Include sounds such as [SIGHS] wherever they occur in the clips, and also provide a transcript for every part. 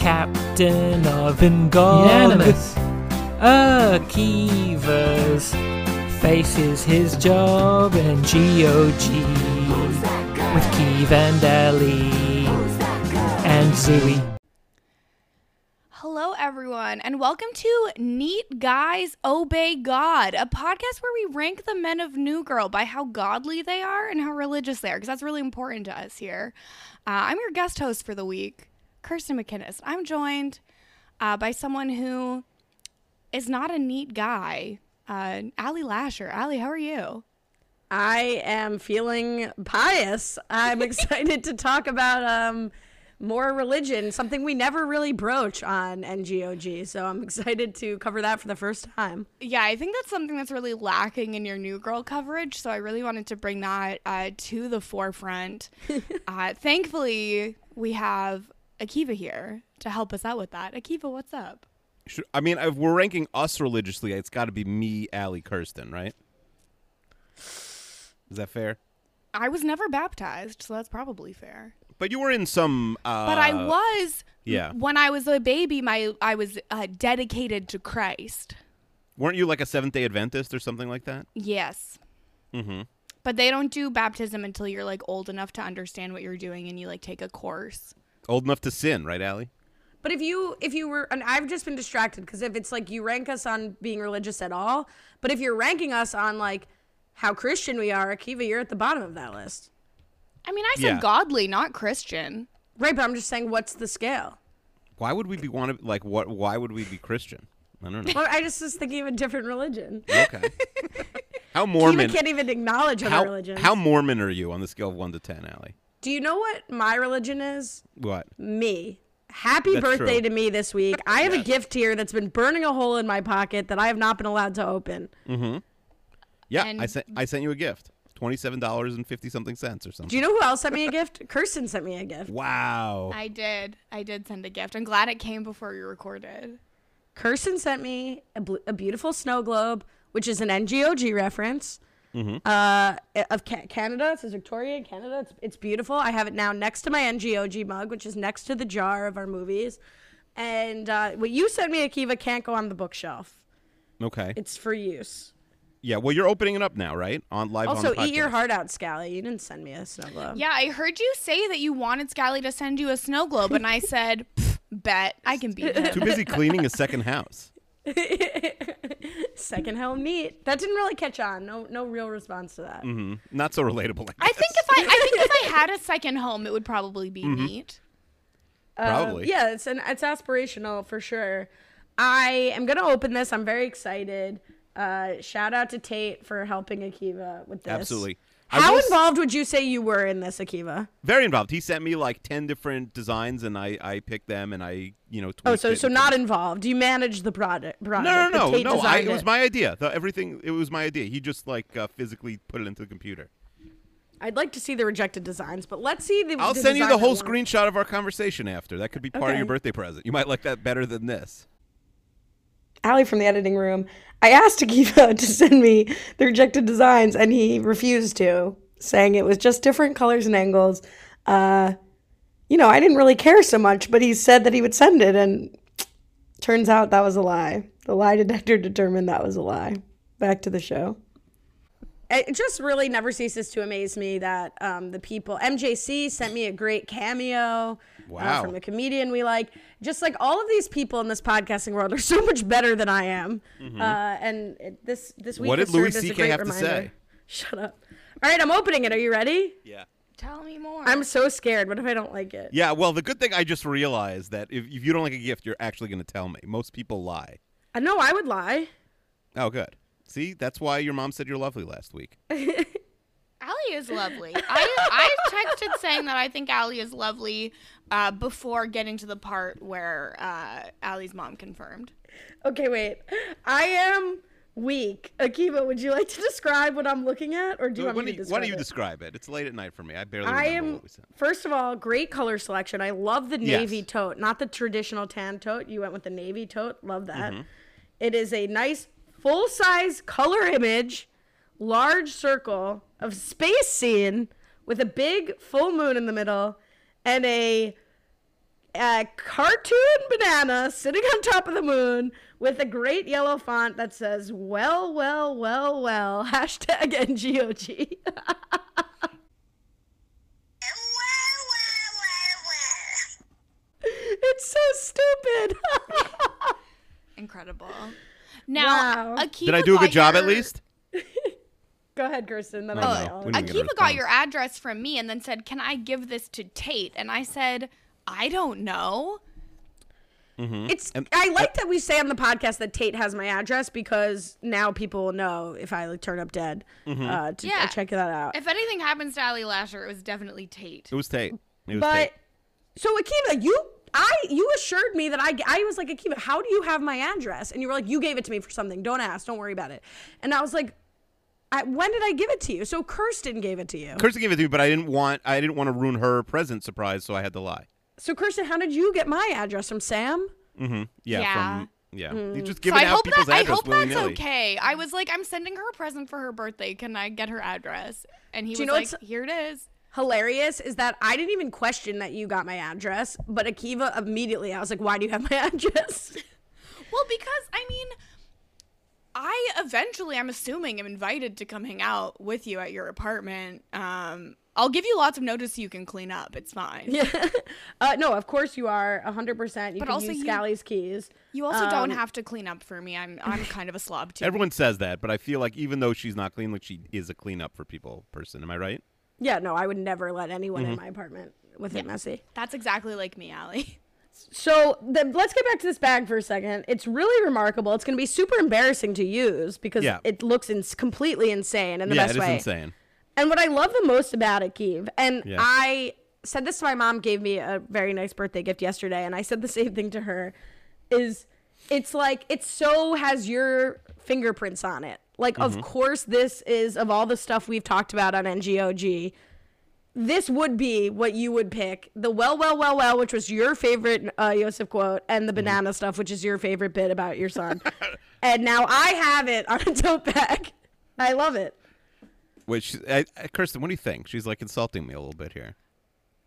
captain of Unanimous. Akiva's faces his job in GOG with Keeve and Ellie and Zooey. Hello, everyone, and welcome to Neat Guys Obey God, a podcast where we rank the men of New Girl by how godly they are and how religious they are, because that's really important to us here. Uh, I'm your guest host for the week, Kirsten McKinnis. I'm joined uh, by someone who is not a neat guy, uh, Allie Lasher. Allie, how are you? I am feeling pious. I'm excited to talk about um, more religion, something we never really broach on NGOG. So I'm excited to cover that for the first time. Yeah, I think that's something that's really lacking in your New Girl coverage. So I really wanted to bring that uh, to the forefront. [LAUGHS] uh, thankfully, we have Akiva here to help us out with that. Akiva, what's up? Should, I mean, if we're ranking us religiously, it's got to be me, Allie, Kirsten, right? Is that fair? I was never baptized, so that's probably fair. But you were in some. Uh, But I was yeah. when I was a baby. My I was uh, dedicated to Christ. Weren't you like a Seventh Day Adventist or something like that? Yes, Mm-hmm. but they don't do baptism until you're like old enough to understand what you're doing and you like take a course. Old enough to sin, right, Allie? But if you if you were and I've just been distracted because if it's like you rank us on being religious at all, but if you're ranking us on like how Christian we are, Akiva, you're at the bottom of that list. I mean, I said Yeah. godly, not Christian. Right, but I'm just saying what's the scale? Why would we be want to like what? Why would we be Christian? I don't know. Well, I just was thinking of a different religion. Okay. [LAUGHS] How Kiva Mormon? can't even acknowledge other How, religions. how Mormon are you on the scale of one to ten, Allie? Do you know what my religion is? What? me. Happy That's birthday true. to me this week. I have a gift here that's been burning a hole in my pocket that I have not been allowed to open. Mm-hmm. Yeah, And- I sent I sent you a gift. Twenty-seven dollars and fifty something cents or something. Do you know who else sent me a gift? [LAUGHS] Kirsten sent me a gift. wow. I did. I did send a gift. I'm glad it came before you recorded. Kirsten sent me a, bl- a beautiful snow globe, which is an NGOG reference. Mm-hmm. Uh, of Ca- Canada. It says Victoria in Canada. It's, it's beautiful. I have it now next to my NGOG mug, which is next to the jar of our movies. And uh, what you sent me, Akiva, can't go on the bookshelf. Okay. It's for use. Yeah. Well, you're opening it up now, right? On live. Also, on the eat your heart out, Scally. You didn't send me a snow globe. Yeah, I heard you say that you wanted Scally to send you a snow globe, and I [LAUGHS] said, "Bet I can beat [LAUGHS] him." Too busy cleaning a second house. [LAUGHS] Second home neat. That didn't really catch on. No, no real response to that. hmm Not so relatable. I, I think if I, I think if I [LAUGHS] had a second home, it would probably be neat. Uh, Probably. yeah, it's an it's aspirational for sure. I am gonna open this. I'm very excited. Uh, shout out to Tate for helping Akiva with this. Absolutely. How involved would you say you were in this, Akiva? Very involved. He sent me like ten different designs, and I I picked them, and I you know. Oh, so it so not things. involved. You managed the project. project No, no, no, no. I, designed it was my idea. The, everything. It was my idea. He just like uh, physically put it into the computer. I'd like to see the rejected designs, but let's see the. I'll the send you the whole screenshot of our conversation after. That could be part of your birthday present. You might like that better than this. Allie from the editing room. I asked Akiva [LAUGHS] to send me the rejected designs, and he refused to, saying it was just different colors and angles. Uh, you know, I didn't really care so much, but he said that he would send it, and turns out that was a lie. The lie detector determined that was a lie. Back to the show. It just really never ceases to amaze me that um, the people MJC sent me a great cameo uh, Wow. from a comedian we like. Just like all of these people in this podcasting world are [LAUGHS] so much better than I am. Uh, and it, this this week Mm-hmm. What did Louis served as a CK great have to say? [LAUGHS] Shut up. All right, I'm opening it. Are you ready? Yeah. Tell me more. I'm so scared. What if I don't like it? Yeah. Well, the good thing I just realized that if, if you don't like a gift, you're actually going to tell me. Most people lie. I know I would lie. Oh, good. See, that's why your mom said you're lovely last week. [LAUGHS] Allie is lovely. I I texted saying that I think Allie is lovely uh, before getting to the part where uh, Allie's mom confirmed. Okay, wait. I am weak. Akiva, would you like to describe what I'm looking at, or do you why, want me don't to you, why describe don't you it? describe it? It's late at night for me. I barely I am what we said. first of all great color selection. I love the Yes. navy tote, not the traditional tan tote. You went with the navy tote. Love that. Mm-hmm. It is a nice full size color image, large circle of space scene with a big full moon in the middle, and a a cartoon banana sitting on top of the moon with a great yellow font that says "Well, well, well, well." [LAUGHS] Hashtag NGOG. [LAUGHS] it's so stupid. [LAUGHS] Incredible. Now, Wow. Akiva Did I do a got good job at least? Go ahead, Kirsten. Then Oh, I'll no. say all. We didn't get a Akiva got your address from me and then said, "Can I give this to Tate?" And I said, "I don't know." It's. And- I like that we say on the podcast that Tate has my address because now people will know if I like turn up dead. Mm-hmm. Uh, to Yeah. check that out. If anything happens to Allie Lasher, it was definitely Tate. It was Tate. It was But Tate. so Akiva, you I you assured me that I I was like Akiva, how do you have my address? And you were like, you gave it to me for something. Don't ask. Don't worry about it. And I was like, I, when did I give it to you? So Kirsten gave it to you. Kirsten gave it to me, but I didn't want I didn't want to ruin her present surprise, so I had to lie. So Kirsten, how did you get my address from Sam? Mm-hmm. Yeah. Yeah. From, yeah. You just So giving I out hope people's that I hope that's willy-nilly. okay. I was like, I'm sending her a present for her birthday. Can I get her address? And he Do you was know like, Here it is. Hilarious is that I didn't even question that you got my address, but Akiva immediately I was like, why do you have my [LAUGHS] address? Well, because I mean, I eventually, I'm assuming, am invited to come hang out with you at your apartment. Um, I'll give you lots of notice so you can clean up. It's fine. yeah. [LAUGHS] Uh, no, of course you are 100%. You But can also use you- Scally's keys. You also don't Um, have to clean up for me. I'm I'm kind of a slob too. Everyone says that, but I feel like even though she's not clean, like she is a clean up for people person. Am I right? Yeah, no, I would never let anyone Mm-hmm. in my apartment with it messy. That's exactly like me, Allie. [LAUGHS] So the, let's get back to this bag for a second. It's really remarkable. It's going to be super embarrassing to use because Yeah. it looks ins- completely insane in the yeah, best it is way. insane. And what I love the most about it, Keeve, and Yeah. I said this to my mom, gave me a very nice birthday gift yesterday, and I said the [LAUGHS] same thing to her, is it's like it so has your fingerprints on it. Like, Mm-hmm. of course, this is of all the stuff we've talked about on NGOG. This would be what you would pick. The well, well, well, well, which was your favorite uh, Yosef quote, and Mm-hmm. the banana stuff, which is your favorite bit about your son. [LAUGHS] and now I have it on a [LAUGHS] tote bag. I love it. Which, I, I, Kirsten, what do you think? She's like insulting me a little bit here.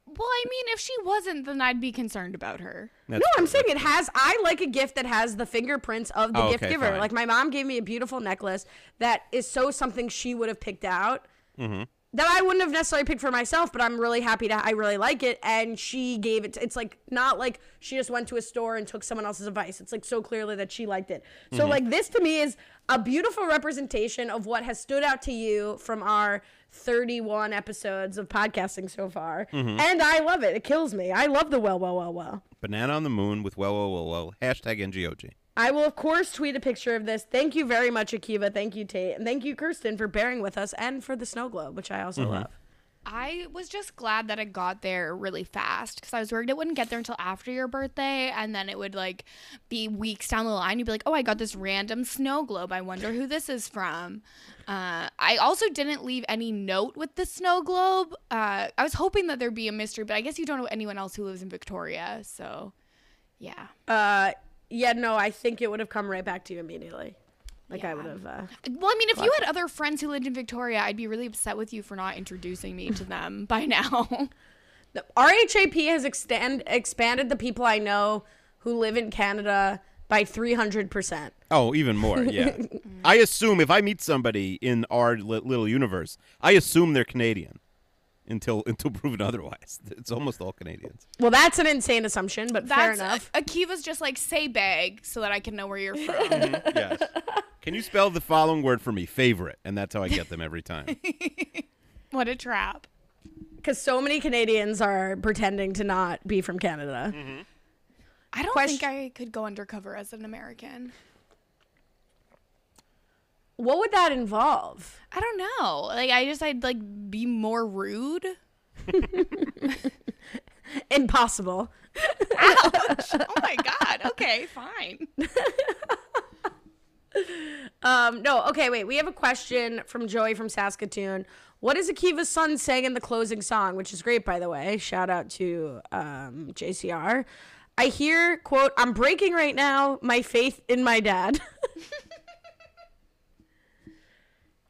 Well, I mean, if she wasn't, then I'd be concerned about her. That's no, I'm saying it has. I like a gift that has the fingerprints of the Oh, gift okay, giver. fine. Like my mom gave me a beautiful necklace that is so something she would have picked out. Mm-hmm. That I wouldn't have necessarily picked for myself, but I'm really happy to. I really like it, and she gave it. To, it's like not like she just went to a store and took someone else's advice. It's like so clearly that she liked it. Mm-hmm. So like this to me is a beautiful representation of what has stood out to you from our 31 episodes of podcasting so far, Mm-hmm. and I love it. It kills me. I love the well, well, well, well. Banana on the moon with well, well, well, well. Hashtag NGOG. I will, of course, tweet a picture of this. Thank you very much, Akiva. Thank you, Tate. And thank you, Kirsten, for bearing with us and for the snow globe, which I also love. I was just glad that it got there really fast because I was worried it wouldn't get there until after your birthday, and then it would like be weeks down the line. You'd be like, "Oh, I got this random snow globe. I wonder who this is from." Uh, I also didn't leave any note with the snow globe. Uh, I was hoping that there'd be a mystery, but I guess you don't know anyone else who lives in Victoria, so yeah. Uh, yeah, no, I think it would have come right back to you immediately. Like I would have. Uh, Well, I mean, if you had other friends who lived in Victoria, I'd be really upset with you for not introducing me to them [LAUGHS] by now. the RHAP has extend expanded the people I know who live in Canada by three hundred percent. Oh, even more. Yeah. [LAUGHS] I assume if I meet somebody in our li- little universe, I assume they're Canadian until [LAUGHS] until proven otherwise. [LAUGHS] It's almost all Canadians. Well, that's an insane assumption, but fair That's uh, enough. Akiva's just like say bag so that I can know where you're [LAUGHS] from. Mm-hmm. yes. Can you spell the following word for me? Favorite, and that's how I get them every time. what a trap. Because so many Canadians are pretending to not be from Canada. Mm-hmm. I don't Question- think I could go undercover as an American. What would that involve? I don't know. Like I just I'd like be more rude. [LAUGHS] Impossible. Ouch. oh my god. Okay, fine. [LAUGHS] Um, no, okay, wait. We have a question from Joey from Saskatoon. What is Akiva's son saying in the closing song? Which is great, by the way. Shout out to um, JCR. I hear, quote, I'm breaking right now, my faith in my dad. [LAUGHS]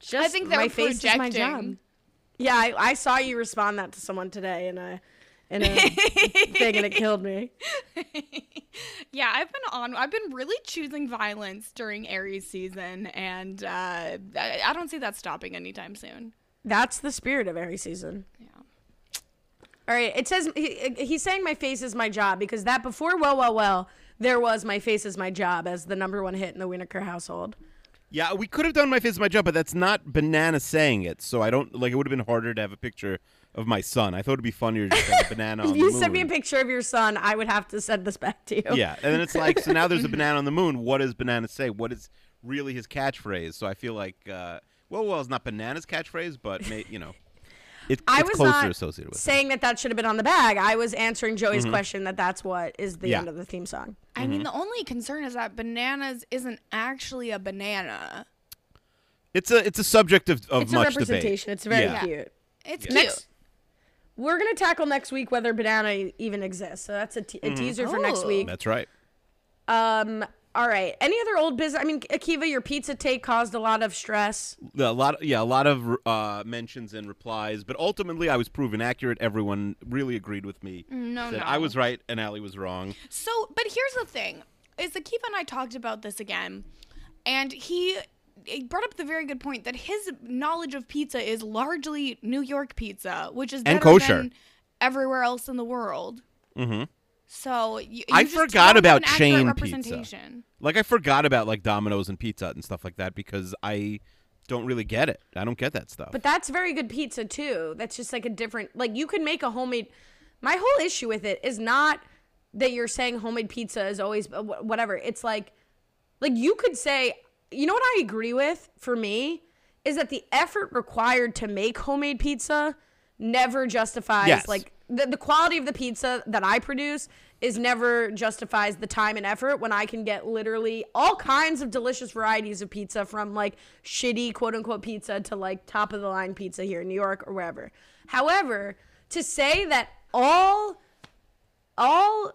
Just I think they're my face is my job. Yeah, I, I saw you respond that to someone today and I in a [LAUGHS] thing and it killed me. [LAUGHS] Yeah, I've been on. I've been really choosing violence during Aries season, and uh, I, I don't see that stopping anytime soon. That's the spirit of Aries season. Yeah. All right. It says he, he's saying my face is my job because that before well well well there was my face is my job as the number one hit in the Winokur household. Yeah, we could have done my face is my job, but that's not banana saying it. So I don't like. It would have been harder to have a picture of my son. I thought it'd be funnier to have a banana [LAUGHS] on If you send me a picture of your son, I would have to send this back to you. Yeah, and then it's like, so now there's a [LAUGHS] banana on the moon. What does banana say? What is really his catchphrase? So I feel like, uh, well, well, it's not bananas catchphrase, but may, you know, it, I it's was closer not associated with. it. saying that that should have been on the bag. I was answering Joey's mm-hmm. question that that's what is the Yeah. end of the theme song. I mean, mm-hmm. the only concern is that bananas isn't actually a banana. It's a it's a subject of, of It's a representation. debate. It's very Yeah. cute. It's Yeah. cute. Next, we're gonna tackle next week whether banana even exists. So that's a, te- a mm-hmm. teaser for next Oh. week. That's right. Um. All right. Any other old business? I mean, Akiva, your pizza take caused a lot of stress. A lot, yeah, a lot of uh, mentions and replies, but ultimately I was proven accurate. Everyone really agreed with me. No, Said no. I was right and Allie was wrong. So, but here's the thing: is Akiva and I talked about this again, and he, he brought up the very good point that his knowledge of pizza is largely New York pizza, which is And better kosher. than everywhere else in the world. hmm So you, you I just forgot about chain pizza. representation. Like I forgot about like Domino's and Pizza Hut and stuff like that because I don't really get it. I don't get that stuff. But that's very good pizza too. That's just like a different. Like you can make a homemade. My whole issue with it is not that you're saying homemade pizza is always uh, whatever. It's like, like you could say, you know what I agree with for me is that the effort required to make homemade pizza never justifies Yes. like the, the quality of the pizza that I produce is never justifies the time and effort when I can get literally all kinds of delicious varieties of pizza from like shitty quote unquote pizza to like top of the line pizza here in New York or wherever. However, to say that all all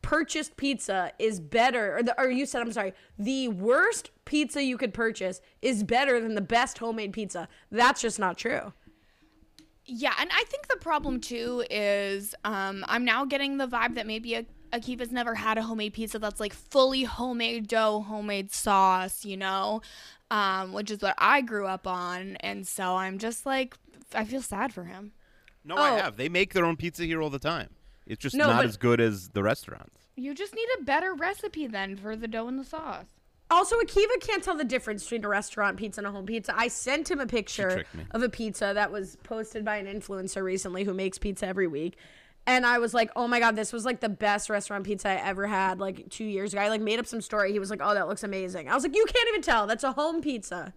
purchased pizza is better or, the, or you said I'm sorry, the worst pizza you could purchase is better than the best homemade pizza. That's just not true. Yeah, and I think the problem too is um, I'm now getting the vibe that maybe a- Akiva's never had a homemade pizza that's like fully homemade dough, homemade sauce, you know, um, which is what I grew up on, and so I'm just like, I feel sad for him. no, I Oh. have. They make their own pizza here all the time. It's just No, not as good as the restaurants. You just need a better recipe then for the dough and the sauce. Also, Akiva can't tell the difference between a restaurant pizza and a home pizza. I sent him a picture of a pizza that was posted by an influencer recently who makes pizza every week. And I was like, oh my God, this was like the best restaurant pizza I ever had like two years ago. I like made up some story. He was like, oh, that looks amazing. I was like, you can't even tell. That's a home pizza.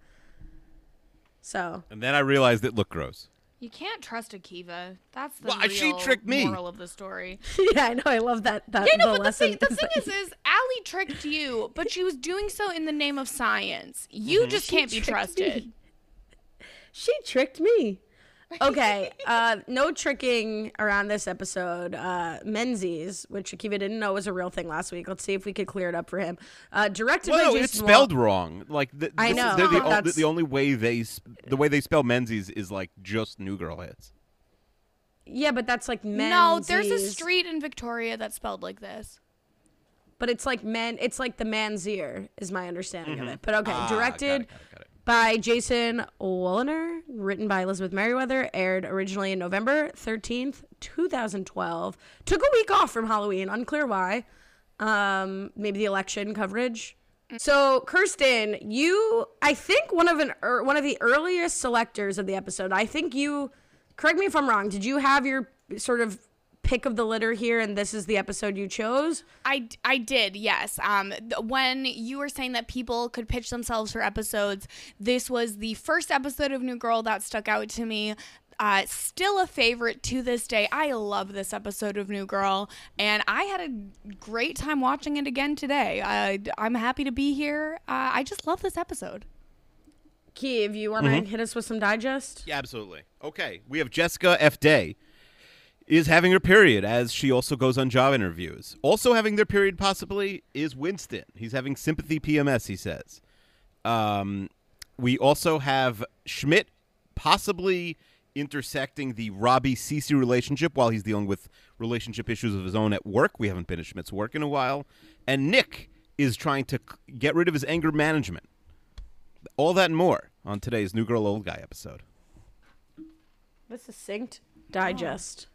So, And then I realized it looked gross. You can't trust Akiva. That's the Well, she tricked me. moral of the story. [LAUGHS] yeah, I know. I love that. that Yeah, no, the but the thing, the is thing that- is, is Allie tricked you, but she was doing so in the name of science. You mm-hmm. just can't be trusted. me. She tricked me. Okay, uh, no tricking around this episode. Uh, Menzies, which Akiva didn't know was a real thing last week. Let's see if we could clear it up for him. Uh, directed Well, by no, Jason it's spelled Wall- wrong. Like the, I know, they're the, but o- the only way they the way they spell Menzies is like just New Girl hits. Yeah, but that's like Menzies. No, there's a street in Victoria that's spelled like this. but it's like men. It's like the Manzier, is my understanding of it. But okay, Ah, directed got it, got it. By Jason Woliner, written by Elizabeth Meriwether, aired originally in November 13th, 2012. Took a week off from Halloween, unclear why. Um, maybe the election coverage. So, Kirsten, you, I think one of an er, one of the earliest selectors of the episode. I think you, correct me if I'm wrong. Did you have your sort of pick of the litter here, and this is the episode you chose? I, I did, yes. Um, th- when you were saying that people could pitch themselves for episodes, this was the first episode of New Girl that stuck out to me. Uh, still a favorite to this day. I love this episode of New Girl, and I had a great time watching it again today. I, I'm happy to be here. Uh, I just love this episode. Keeve, you want to Mm-hmm. hit us with some digest? Yeah, absolutely. Okay, we have Jessica F. Day is having her period as she also goes on job interviews. Also having their period possibly is Winston. He's having sympathy PMS, he says. Um, we also have Schmidt possibly intersecting the Robby Cece relationship while he's dealing with relationship issues of his own at work. We haven't been at Schmidt's work in a while. And Nick is trying to get rid of his anger management. All that and more on today's New Girl Old Guy episode. This is succinct digest.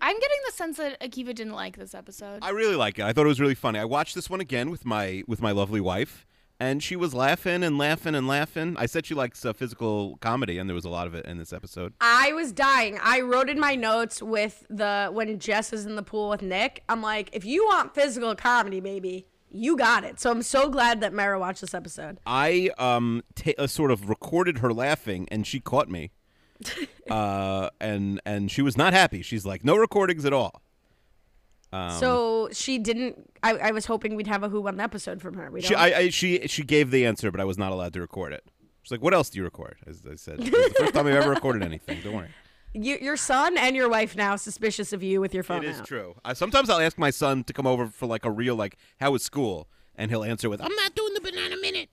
I'm getting the sense that Akiva didn't like this episode. I really like it. I thought it was really funny. I watched this one again with my with my lovely wife, and she was laughing and laughing and laughing. I said she likes uh, physical comedy, and there was a lot of it in this episode. I was dying. I wrote in my notes with the when Jess is in the pool with Nick. I'm like, if you want physical comedy, baby, you got it. So I'm so glad that Mara watched this episode. I um ta uh, sort of recorded her laughing, and she caught me, [LAUGHS] uh, and and she was not happy. She's like, no recordings at all. Um, so she didn't. I, I was hoping we'd have a Who Won the episode from her. We don't. she I, I she she gave the answer, but I was not allowed to record it. She's like, "What else do you record?" As I said, "This is the first time I've ever recorded anything. Don't worry." [LAUGHS] you, your son and your wife now suspicious of you with your phone It is out. true. Uh, sometimes I'll ask my son to come over for like a real like, "How was school?" and he'll answer with, "I'm not doing the banana minute."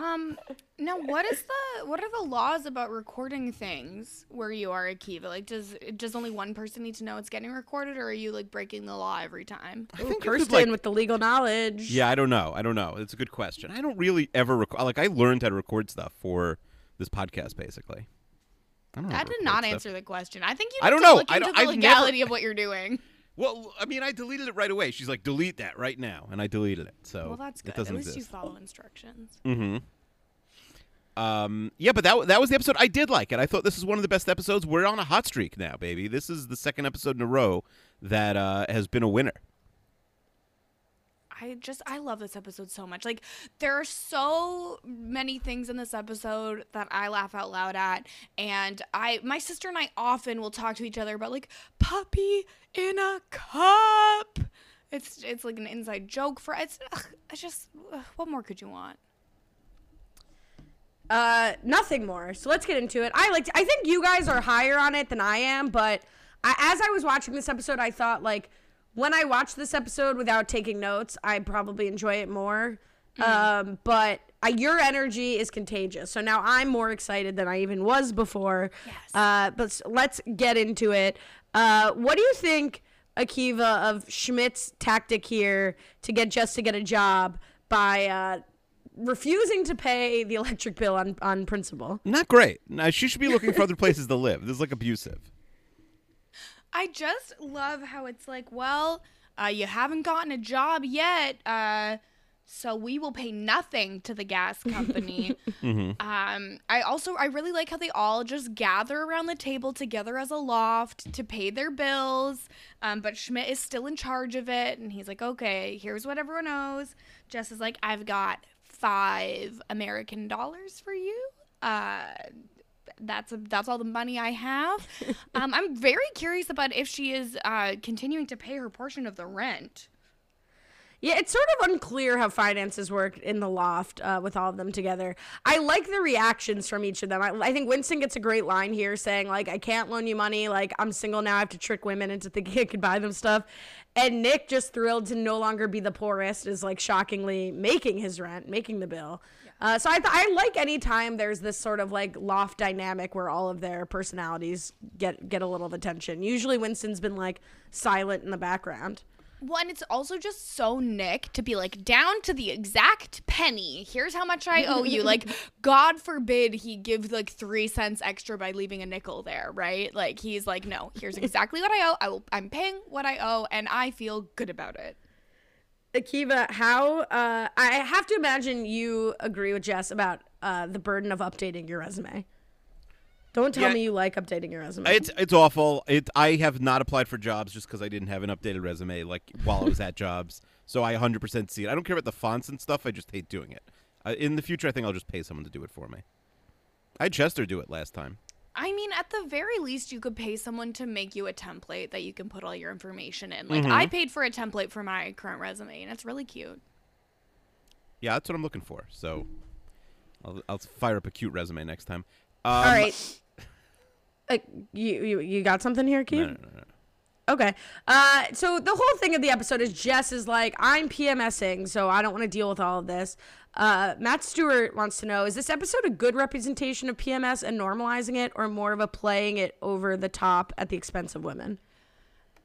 Um, now what is the what are the laws about recording things where you are Akiva? Like, does does only one person need to know it's getting recorded, or are you like breaking the law every time? I Ooh, think Kirsten like, with the legal knowledge. yeah, I don't know. I don't know. It's a good question. I don't really ever record. Like, I learned how to record stuff for this podcast, basically. I don't know. That did not stuff. answer the question. I think you. I don't to know. Look I into don't- the I've never- legality of what you're doing. Well, I mean, I deleted it right away. She's like, "Delete that right now," and I deleted it. So Well, that's good. It doesn't At least you follow instructions. Mm-hmm. Um, yeah, but that that was the episode. I did like it. I thought this is one of the best episodes. We're on a hot streak now, baby. This is the second episode in a row that uh, has been a winner. I just I love this episode so much. Like there are so many things in this episode that I laugh out loud at and I my sister and I often will talk to each other about like puppy in a cup. It's it's like an inside joke for it's ugh, it's just ugh, what more could you want? Uh, nothing more. So let's get into it. I like. I think you guys are higher on it than I am, but I, as I was watching this episode, I thought like when I watch this episode without taking notes, I probably enjoy it more. Um, but I, your energy is contagious. So now I'm more excited than I even was before. Yes. Uh, but let's get into it. Uh, what do you think, Akiva, of Schmidt's tactic here to get just to get a job by uh, refusing to pay the [LAUGHS] electric bill on, on principle? Not great. No, she should be looking for other places to live. This is like abusive. I just love how it's like, well, uh, you haven't gotten a job yet, uh, so we will pay nothing to the gas company. [LAUGHS] Um, I also I really like how they all just gather around the table together as a loft to pay their bills. Um, but Schmidt is still in charge of it, and he's like, okay, here's what everyone owes. Jess is like, I've got five American dollars for you. Uh, that's that's all the money I have. [LAUGHS] um, I'm very curious about if she is uh, continuing to pay her portion of the rent. Yeah, it's sort of unclear how finances work in the loft uh, with all of them together. I like the reactions from each of them. I, I think Winston gets a great line here saying, like, I can't loan you money. Like, I'm single now. I have to trick women into thinking I could buy them stuff. And Nick, just thrilled to no longer be the poorest, is like shockingly making his rent, making the bill. Uh, so I, th- I like any time there's this sort of like loft dynamic where all of their personalities get get a little of attention. Usually Winston's been like silent in the background. Well, and it's also just so Nick to be like down to the exact penny. Here's how much I owe you. like, [LAUGHS] God forbid he give like three cents extra by leaving a nickel there, right? Like he's like, no, here's exactly what I owe. I will, I'm paying what I owe, and I feel good about it. Akiva, how uh, I have to imagine you agree with Jess about uh, the burden of updating your resume. Don't tell Yeah. me you like updating your resume. It's it's awful. It I have not applied for jobs just because I didn't have an updated resume like while I was at jobs. So I 100% see it. I don't care about the fonts and stuff. I just hate doing it. Uh, in the future, I think I'll just pay someone to do it for me. I had Chester do it last time. I mean, at the very least, you could pay someone to make you a template that you can put all your information in. Like, Mm-hmm. I paid for a template for my current resume, and it's really cute. Yeah, that's what I'm looking for. So I'll I'll fire up a cute resume next time. Um, All right. Uh, you, you you got something here, Keith? No, no, no, no. Okay. Uh, so the whole thing of the episode is Jess is like, I'm PMSing, so I don't want to deal with all of this. Uh, Matt Stewart wants to know: Is this episode a good representation of PMS and normalizing it, or more of a playing it over the top at the expense of women?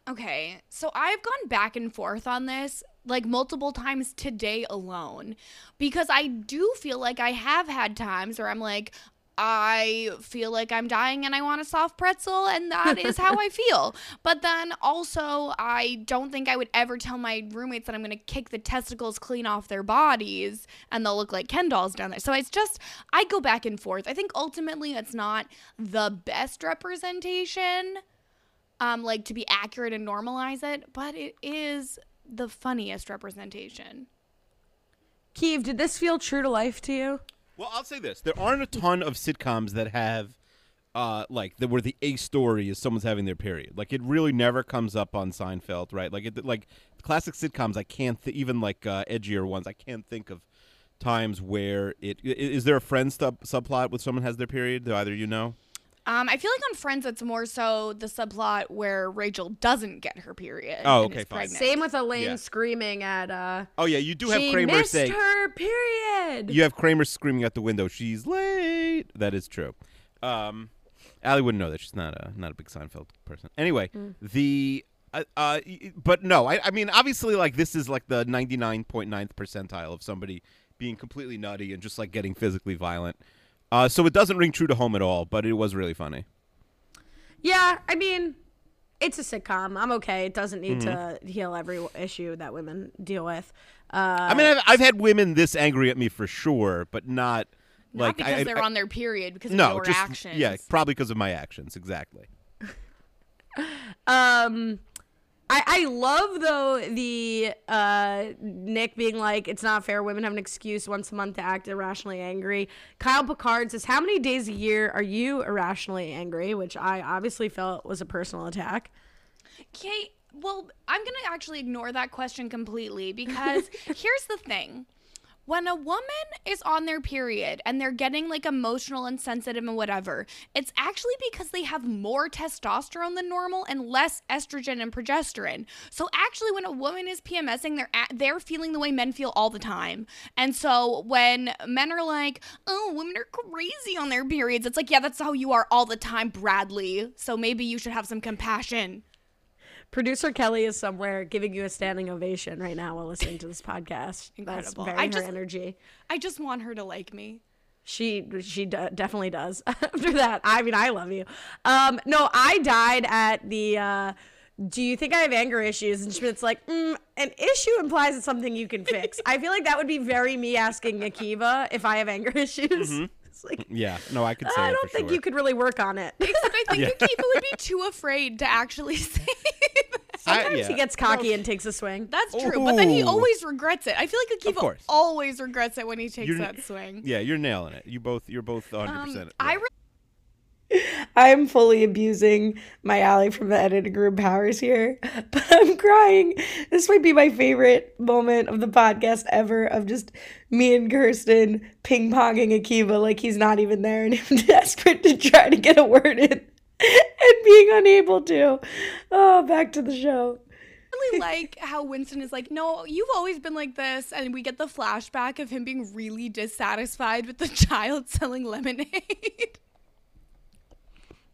Okay, so I've gone back and forth on this like multiple times today alone because I do feel like I have had times where I'm like, I feel like I'm dying and I want a soft pretzel, and that is how I feel. [LAUGHS] But then also, I don't think I would ever tell my roommates that I'm going to kick the testicles clean off their bodies and they'll look like Ken dolls down there. So it's just, I go back and forth. I think ultimately it's not the best representation, um, like to be accurate and normalize it, but it is the funniest representation. Keeve, did this feel true to life to you? Well, I'll say this: there aren't a ton of sitcoms that have, uh, like that where the A story is someone's having their period. Like it really never comes up on Seinfeld, right? Like it, like classic sitcoms. I can't th- even like uh, edgier ones. I can't think of times where it is there a friend sub- subplot with someone has their period. Do either you know? Um, I feel like on Friends, it's more so the subplot where Rachel doesn't get her period. Oh, and okay, is fine. pregnant. Same with Elaine Yeah. screaming at uh Oh yeah, you do have she Kramer missed say her period. you have Kramer screaming at the window. She's late. That is true. Um, Allie wouldn't know that. She's not a not a big Seinfeld person. Anyway, the uh, uh, but no, I, I mean obviously like this is like the 99.9th percentile of somebody being completely nutty and just like getting physically violent. Uh, so it doesn't ring true to home at all, but it was really funny. Yeah, I mean, it's a sitcom. I'm okay. It doesn't need Mm-hmm. to heal every issue that women deal with. Uh, I mean, I've, I've had women this angry at me for sure, but not Not like because I, they're I- on their period, because of no, your just actions. yeah, probably because of my actions. Exactly. [LAUGHS] Um, I I love though the uh Nick being like, it's not fair. Women have an excuse once a month to act irrationally angry. Kyle Picard says, how many days a year are you irrationally angry? Which I obviously felt was a personal attack. Kate, well, I'm going to actually ignore that question completely because [LAUGHS] here's the thing. When a woman is on their period and they're getting like emotional and sensitive and whatever, it's actually because they have more testosterone than normal and less estrogen and progesterone. So actually when a woman is PMSing, they're at, they're feeling the way men feel all the time. And so when men are like, "Oh, women are crazy on their periods." It's like, "Yeah, that's how you are all the time, Bradley. So maybe you should have some compassion." Producer Kelly is somewhere giving you a standing ovation right now while listening to this [LAUGHS] podcast. Incredible. That's very I her just- energy. I just want her to like me. She she d- definitely does. [LAUGHS] After that, I mean, I love you. Um, no, I died at the. Uh, do you think I have anger issues? And Schmidt's like, mm, an issue implies it's something you can fix. [LAUGHS] I feel like that would be very me asking Akiva if I have anger issues. It's [LAUGHS] like, Yeah, no, I could say I don't think sure. you could really work on it. Except I think Akiva would be too afraid to actually [LAUGHS] say that. I- Sometimes yeah. he gets cocky and takes a swing. That's true, but then he always regrets it. I feel like Of Akiva always regrets it when he takes You're- that swing. Yeah, you're nailing it. You both, you're both 100. Um, percent I re- [LAUGHS] I'm fully abusing my ally from the editing room powers here, [LAUGHS] but I'm crying. This might be my favorite moment of the podcast ever of just me and Kirsten ping ponging Akiva like he's not even there and [LAUGHS] him desperate to try to get a word in and being unable to. Oh, back to the show. I really like how Winston is like, no, you've always been like this, and we get the flashback of him being really dissatisfied with the child selling lemonade.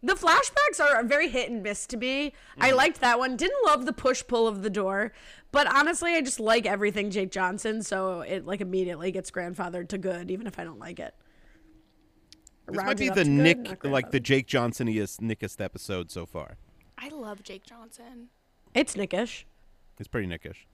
The flashbacks are very hit and miss to me. I liked that one. Didn't love the push pull of the door, but honestly, I just like everything Jake Johnson, so it like immediately gets grandfathered to good, even if I don't like it. This might be the to good, Nick, like the grandfathered. Jake Johnsoniest, Nickest episode so far. I love Jake Johnson. It's Nickish. It's pretty Nickish.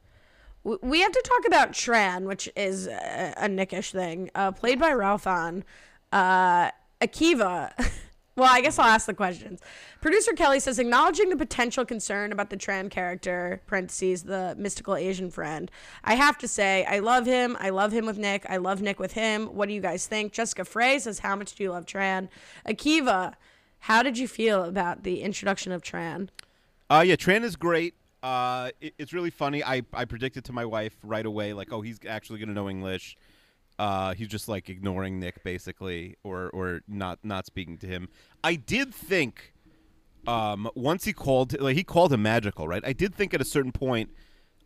We have to talk about Tran, which is a, a Nickish thing, uh, played by Ralph Ahn. Uh, Akiva. [LAUGHS] well, I guess I'll ask the questions. Producer Kelly says, acknowledging the potential concern about the Tran character, parentheses, the mystical Asian friend. I have to say, I love him. I love him with Nick. I love Nick with him. What do you guys think? Jessica Frey says, how much do you love Tran? Akiva, how did you feel about the introduction of Tran? Uh, yeah, Tran is great. Uh, it, it's really funny. I, I predicted to my wife right away, like, oh, he's actually gonna know English. Uh, he's just like ignoring Nick basically, or or not not speaking to him. I did think, um, once he called, like he called him magical, right? I did think at a certain point,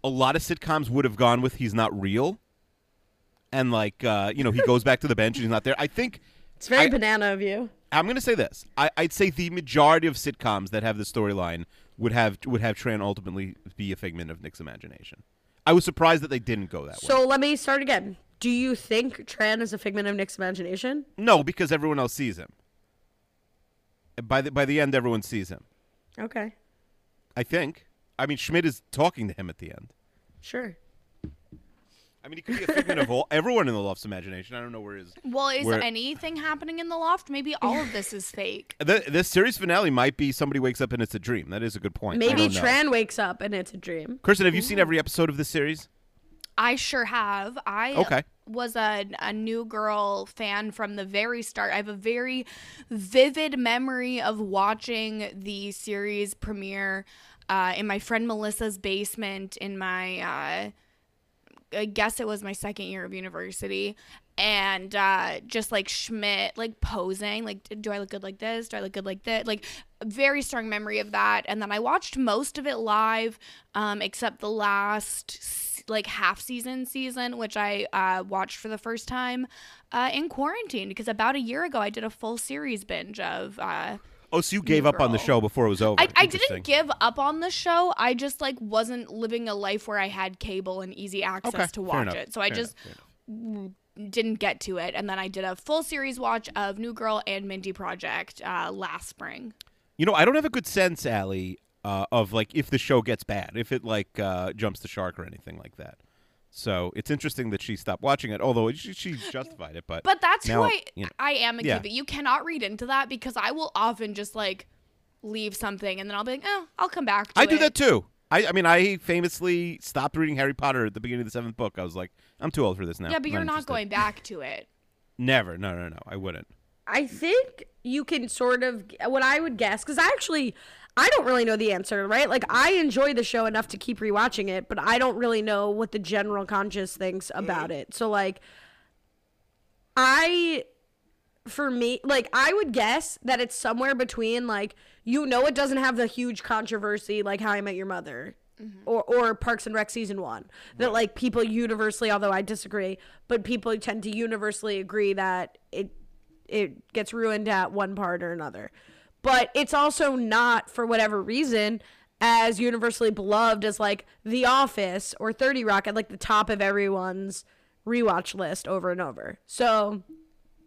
a lot of sitcoms would have gone with he's not real. and like uh, you know he goes back to the bench and he's not there. I think It's very I- banana of you. I'm going to say this. I, I'd say the majority of sitcoms that have the storyline would have would have Tran ultimately be a figment of Nick's imagination. I was surprised that they didn't go that way. So let me start again. Do you think Tran is a figment of Nick's imagination? No, because everyone else sees him. By the by the end, everyone sees him. Okay, I think. I mean, Schmidt is talking to him at the end. sure. I mean, he could be a figment of all, [LAUGHS] everyone in the loft's imagination. I don't know where his. Well, is Where- anything happening in the loft? Maybe all of this is fake. [LAUGHS] The, this series finale might be somebody wakes up and it's a dream. That is a good point. Maybe don't know. Tran wakes up and it's a dream. Kirsten, have you seen every episode of this series? I sure have. I Okay. was a, a new girl fan from the very start. I have a very vivid memory of watching the series premiere uh, in my friend Melissa's basement in my, uh, I guess it was my second year of university. And uh, just like Schmidt, like posing, like, do I look good like this? Do I look good like this? Like, very strong memory of that. And then I watched most of it live, um, except the last like half season season, which I uh, watched for the first time uh, in quarantine because about a year ago I did a full series binge of. Uh, Oh, so you gave up on the show before it was over. I, I didn't give up on the show. I just like wasn't living a life where I had cable and easy access Okay, to watch it. So I fair just enough, fair enough. Didn't get to it. And then I did a full series watch of New Girl and Mindy Project uh, last spring. You know, I don't have a good sense, Allie, uh, of like if the show gets bad, if it like uh, jumps the shark or anything like that. So it's interesting that she stopped watching it, although she, she justified it. But But that's now, who I you know, I am, yeah. Akiva. You cannot read into that because I will often just like leave something and then I'll be like, oh, I'll come back to I it. do that too. I, I mean, I famously stopped reading Harry Potter at the beginning of the seventh book. I was like, I'm too old for this now. Yeah, but I'm you're not interested. going back to it. Never. No, no, no. I wouldn't. I think you can sort of what I would guess because I actually I don't really know the answer, right? Like I enjoy the show enough to keep rewatching it, but I don't really know what the general conscious thinks about mm. it. So like I for me, like I would guess that it's somewhere between like you know it doesn't have the huge controversy like How I Met Your Mother mm-hmm. or or Parks and Rec season 1 that like people universally although I disagree, but people tend to universally agree that it it gets ruined at one part or another. But it's also not for whatever reason as universally beloved as like The Office or 30 Rock at like the top of everyone's rewatch list over and over. So,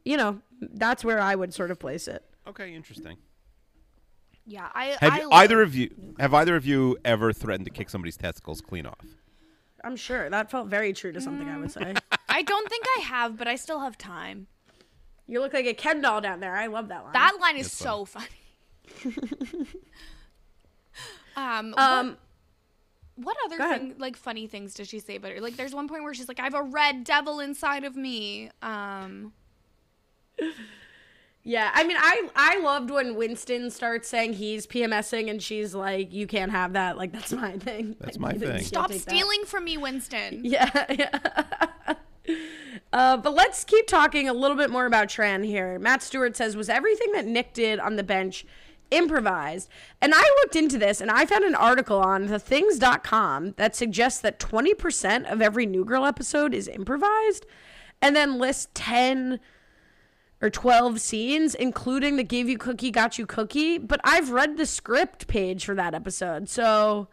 you know, that's where I would sort of place it. Okay, interesting. Yeah, I Have I you- either of you have either of you ever threatened to kick somebody's testicles clean off? I'm sure that felt very true to something I would say. I don't think I have, but I still have time. you look like a Ken doll down there. I love that line. That line is That's so funny. [LAUGHS] um, um what other thing, like funny things does she say about her? Like, there's one point where she's like, "I have a red devil inside of me." Um, [LAUGHS] Yeah, I mean, I I loved when Winston starts saying he's PMSing and she's like, "You can't have that. Like that's my thing. That's Like, my thing. stop take that." stealing from me, Winston. [LAUGHS] Yeah, yeah. [LAUGHS] uh, but let's keep talking a little bit more about Tran here. Matt Stewart says, "Was everything that Nick did on the bench improvised?" And I looked into this, and I found an article on thethings.com that suggests that 20% of every New Girl episode is improvised, and then lists 10 or 12 scenes, including the Gave You Cookie, Got You Cookie. But I've read the script page for that episode, so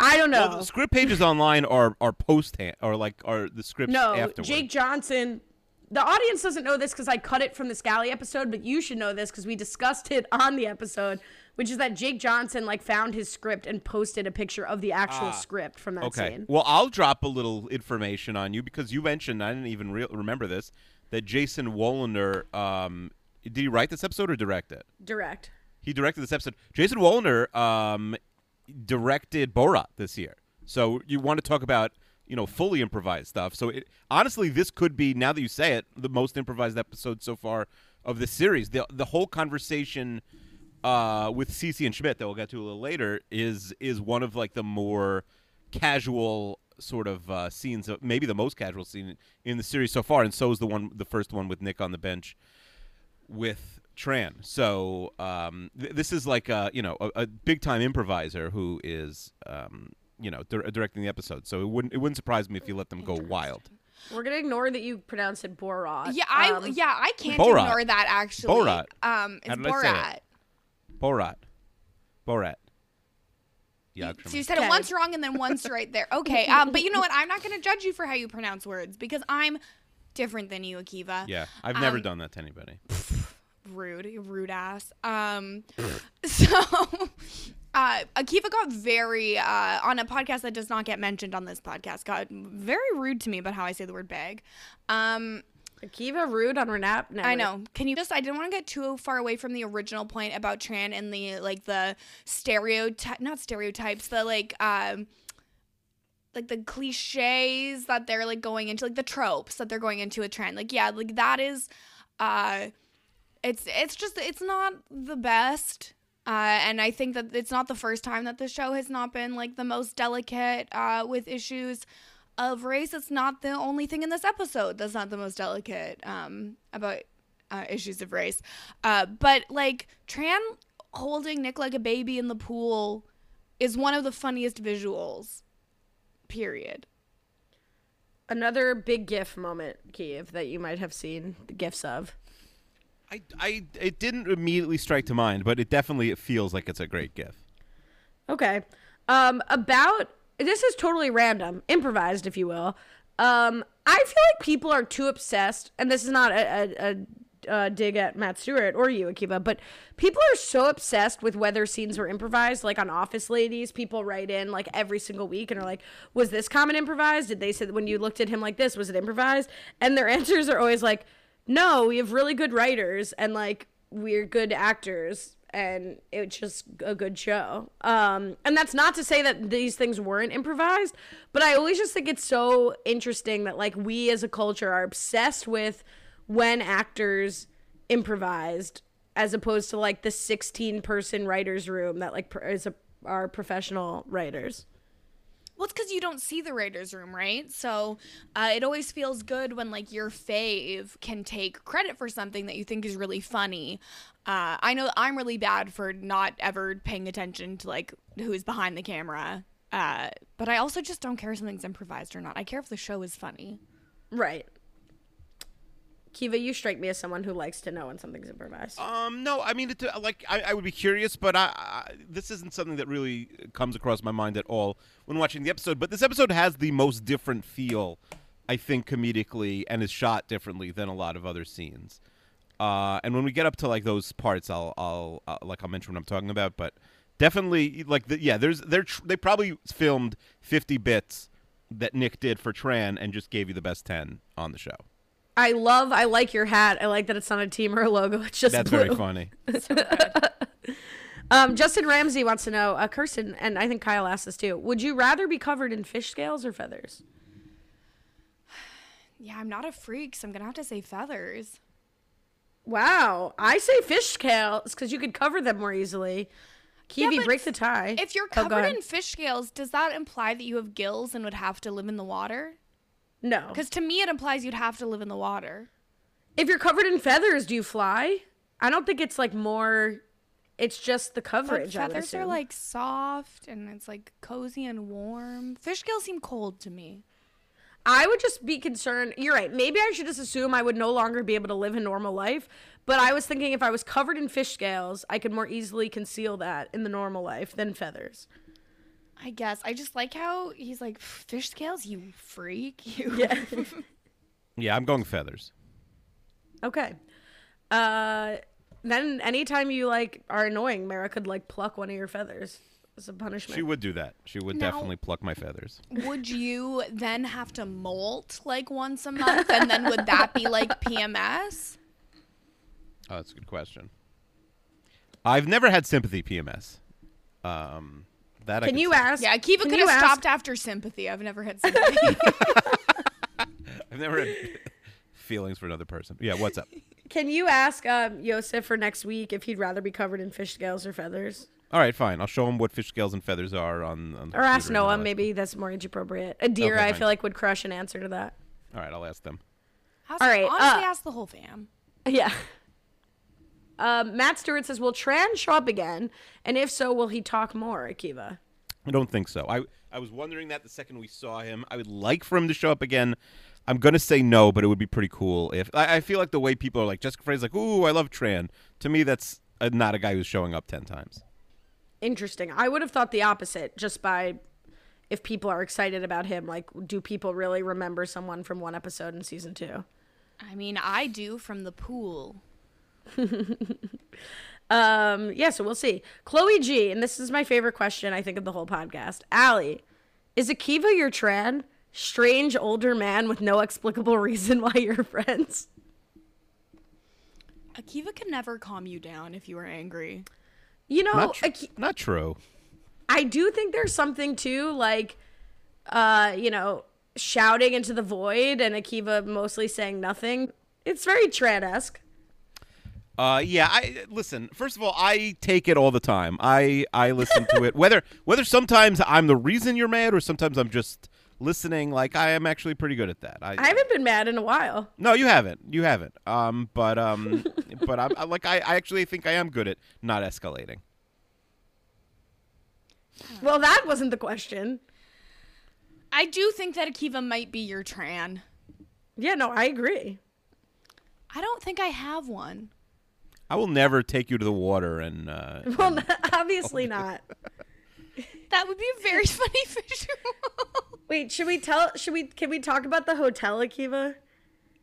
I don't know. Well, the script pages online are are post hand or like are the scripts no, afterward. Jake Johnson. The audience doesn't know this because I cut it from the Scally episode, but you should know this because we discussed it on the episode, which is that Jake Johnson like found his script and posted a picture of the actual script from that Ah, Okay. scene. Well, I'll drop a little information on you because you mentioned I didn't even re- remember this that Jason Woliner um did he write this episode or direct it? Direct. He directed this episode. Jason Woliner um directed Borat this year. So you want to talk about you know fully improvised stuff. So it, honestly, this could be now that you say it the most improvised episode so far of the series. The the whole conversation uh, with Cece and Schmidt that we'll get to a little later is is one of like the more casual sort of uh, scenes, of, maybe the most casual scene in the series so far, and so is the one, the first one with Nick on the bench with Tran. So um, th- this is like a you know a, a big time improviser who is um, you know dir- directing the episode. So it wouldn't it wouldn't surprise me if you let them go wild. We're gonna ignore that you pronounce it Borat. Yeah, I Um, yeah I can't Borat. ignore that actually. Borat. Um, it's How did I say Borat. it? Borat. Borat. Yeah, So you said it once wrong and then once right there. [LAUGHS] Okay, um, but you know what? I'm not going to judge you for how you pronounce words because I'm different than you, Akiva. Yeah, I've never Um, done that to anybody. [LAUGHS] Rude, rude ass. Um, [LAUGHS] so uh, Akiva got very uh, on a podcast that does not get mentioned on this podcast. Got very rude to me about how I say the word bag. Um, Akiva rude on Renap. I know. Can you just? I didn't want to get too far away from the original point about Tran and the like the stereotype, not stereotypes, the like um like the cliches that they're like going into, like the tropes that they're going into a Tran. Like yeah, like that is, uh, it's it's just it's not the best. Uh, and I think that it's not the first time that the show has not been like the most delicate uh, with issues of race. It's not the only thing in this episode that's not the most delicate um, about uh, issues of race. Uh, but like Tran holding Nick like a baby in the pool is one of the funniest visuals. Period. Another big GIF moment, Kiev, that you might have seen the gifs of. I, I, it didn't immediately strike to mind, but it definitely it feels like it's a great gif. Okay. Um, about this is totally random, improvised, if you will. Um, I feel like people are too obsessed, and this is not a, a, a, dig at Matt Stewart or you, Akiva, but people are so obsessed with whether scenes were improvised. Like on Office Ladies, people write in like every single week and are like, "Was this comment improvised? Did they say when you looked at him like this, was it improvised?" And their [LAUGHS] answers are always like, "No, we have really good writers and like we're good actors." And it's just a good show. Um, and that's not to say that these things weren't improvised, but I always just think it's so interesting that like we as a culture are obsessed with when actors improvised as opposed to like the 16 person writers room that like is a, are professional writers. Well, it's because you don't see the writers' room, right? So uh, it always feels good when like your fave can take credit for something that you think is really funny. Uh, I know I'm really bad for not ever paying attention to like who's behind the camera, uh, but I also just don't care if something's improvised or not. I care if the show is funny. Right. Kiva, you strike me as someone who likes to know when something's improvised. Um, no, I mean, it, uh, like I, I would be curious, but I, I, this isn't something that really comes across my mind at all when watching the episode. But this episode has the most different feel, I think, comedically, and is shot differently than a lot of other scenes. Uh, and when we get up to like those parts, I'll, I'll, uh, like I'll mention what I'm talking about. But definitely, like, the, yeah, there's, they're, tr- they probably filmed 50 bits that Nick did for Tran and just gave you the best 10 on the show. I love, I like your hat. I like that it's not a team or a logo. [LAUGHS] It's just That's blue. very funny. [LAUGHS] Um, Justin Ramsey wants to know, uh, Kirsten, and I think Kyle asked this too. Would you rather be covered in fish scales or feathers? [SIGHS] Yeah, I'm not a freak, so I'm gonna have to say feathers. Wow, I say fish scales because you could cover them more easily. Kiwi, but break the tie. If you're Oh, covered ahead. in fish scales, does that imply that you have gills and would have to live in the water? No, Because to me, it implies you'd have to live in the water. if you're covered in feathers, do you fly? I don't think it's like more. It's just the But coverage. I would feathers are like soft and it's like cozy and warm. Fish scales seem cold to me. I would just be concerned. You're right. Maybe I should just assume I would no longer be able to live a normal life. But I was thinking if I was covered in fish scales, I could more easily conceal that in the normal life than feathers. I guess. I just like how he's like, fish scales, you freak. [LAUGHS] You. Yeah. [LAUGHS] Yeah, I'm going feathers. okay. Uh, then anytime you like are annoying, Mara could like pluck one of your feathers as a punishment. She would do that. She would Now- definitely pluck my feathers. Would [LAUGHS] you then have to molt like once a month? And then would that be like PMS? Oh, that's a good question. I've never had sympathy PMS. Um, that Can could you say. ask? Yeah, Kiva can could you have stopped after sympathy. I've never had sympathy. [LAUGHS] I've never had feelings for another person. Yeah, what's up? Can you ask um, Yosef for next week if he'd rather be covered in fish scales or feathers? All right, fine. I'll show him what fish scales and feathers are on. on the Or ask Noah. I'll Maybe that's more age appropriate. Adira, Okay, I fine. feel like would crush an answer to that. All right, I'll ask them. All right, Honestly, uh, ask the whole fam. [LAUGHS] Yeah. Um, Matt Stewart says, "Will Tran show up again? And if so, will he talk more?" Akiva. I don't think so. I I was wondering that the second we saw him. I would like for him to show up again. I'm gonna say no, but it would be pretty cool if I, I feel like the way people are like Jessica Frey's like, ooh, I love Tran. To me, that's uh, not a guy who's showing up ten times. Interesting. I would have thought the opposite just by if people are excited about him. Like, do people really remember someone from one episode in season two? I mean, I do from the pool. [LAUGHS] Um, yeah, so we'll see. Chloe G, and this is my favorite question, I think, of the whole podcast. Allie, is Akiva your Tran? Strange older man with no explicable [LAUGHS] reason why you're friends? Akiva can never calm you down if you are angry. You know, Not, tr- Aki- not true. I do think there's something too, like, uh, you know, shouting into the void and Akiva mostly saying nothing. It's very Tran esque. Uh, yeah. I listen. First of all, I take it all the time. I I listen to it. Whether whether sometimes I'm the reason you're mad or sometimes I'm just listening. Like I am actually pretty good at that. I, I haven't been mad in a while. no, you haven't. You haven't. Um, but um, [LAUGHS] but I'm I, like I, I actually think I am good at not escalating. Well, that wasn't the question. I do think that Akiva might be your Tran. Yeah, no, I agree. I don't think I have one. I will never take you to the water and uh, [LAUGHS] Well, [LAUGHS] obviously [LAUGHS] not. That would be a very funny visual. Wait, should we tell? Should we? Can we talk about the hotel, Akiva?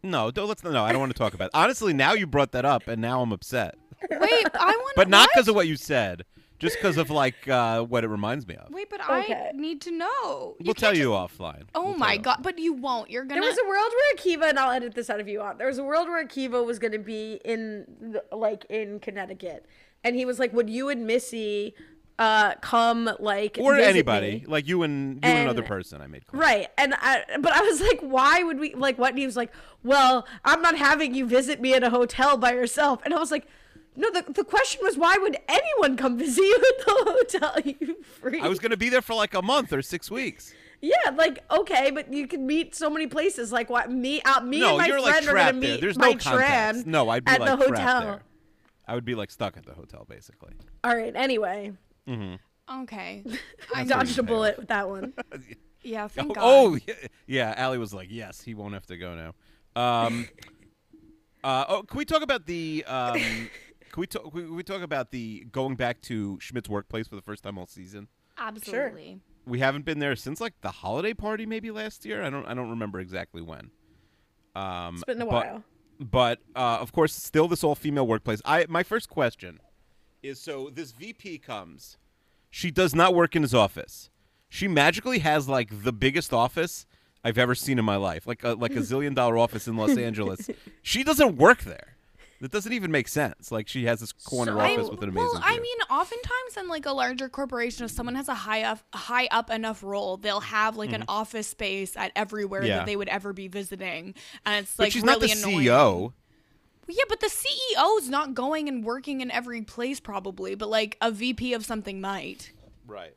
no, don't let's no. I don't want to talk about. It. Honestly, now you brought that up, and now I'm upset. Wait, I want. But not because of what you said, just because of like uh, what it reminds me of. Wait, but Okay. I need to know. we'll can't tell just- you offline. Oh We'll my tell you. god! But you won't. You're gonna. There was a world where Akiva, and I'll edit this out if you want. There was a world where Akiva was going to be in, the, like, in Connecticut, and he was like, "Would you and Missy, uh, come like Or visit anybody, me?" like you and you and, another person. I made clear. Right, and I, but I was like, why would we like what? And he was like, well, I'm not having you visit me at a hotel by yourself, and I was like. No, the, the question was why would anyone come visit you at the hotel? [LAUGHS] You freak. I was gonna be there for like a month or six weeks. Yeah, like okay, but you can meet so many places. Like what? Me, uh, me no, and my you're friend like are gonna trapped meet there. There's my no context. No, I'd be at like the hotel. there. I would be like stuck at the hotel, basically. All right. Anyway, okay. [LAUGHS] I I dodged a bullet with that one. [LAUGHS] Yeah. Thank Oh, God. oh, yeah, yeah. Allie was like, "Yes, he won't have to go now." Um, uh, oh, can we talk about the? Um, can we talk? Can we talk about the going back to Schmidt's workplace for the first time all season? Absolutely. We haven't been there since like the holiday party, maybe last year. I don't. I don't remember exactly when. Um, It's been a but- while. but uh, of course, still this all female workplace. I my first question is: so this VP comes, she does not work in his office. She magically has like the biggest office I've ever seen in my life, like a, like a [LAUGHS] zillion dollar office in Los Angeles. [LAUGHS] She doesn't work there. That doesn't even make sense. Like she has this corner So- office I- with an amazing. well, I view. mean, oftentimes in like a larger corporation, if someone has a high up, high up enough role, they'll have like an office space at everywhere Mm-hmm. Yeah. that they would ever be visiting, and it's like but like she's really not the annoying. CEO. Well, Yeah, but the CEO's not going and working in every place probably, but like a VP of something might. Right.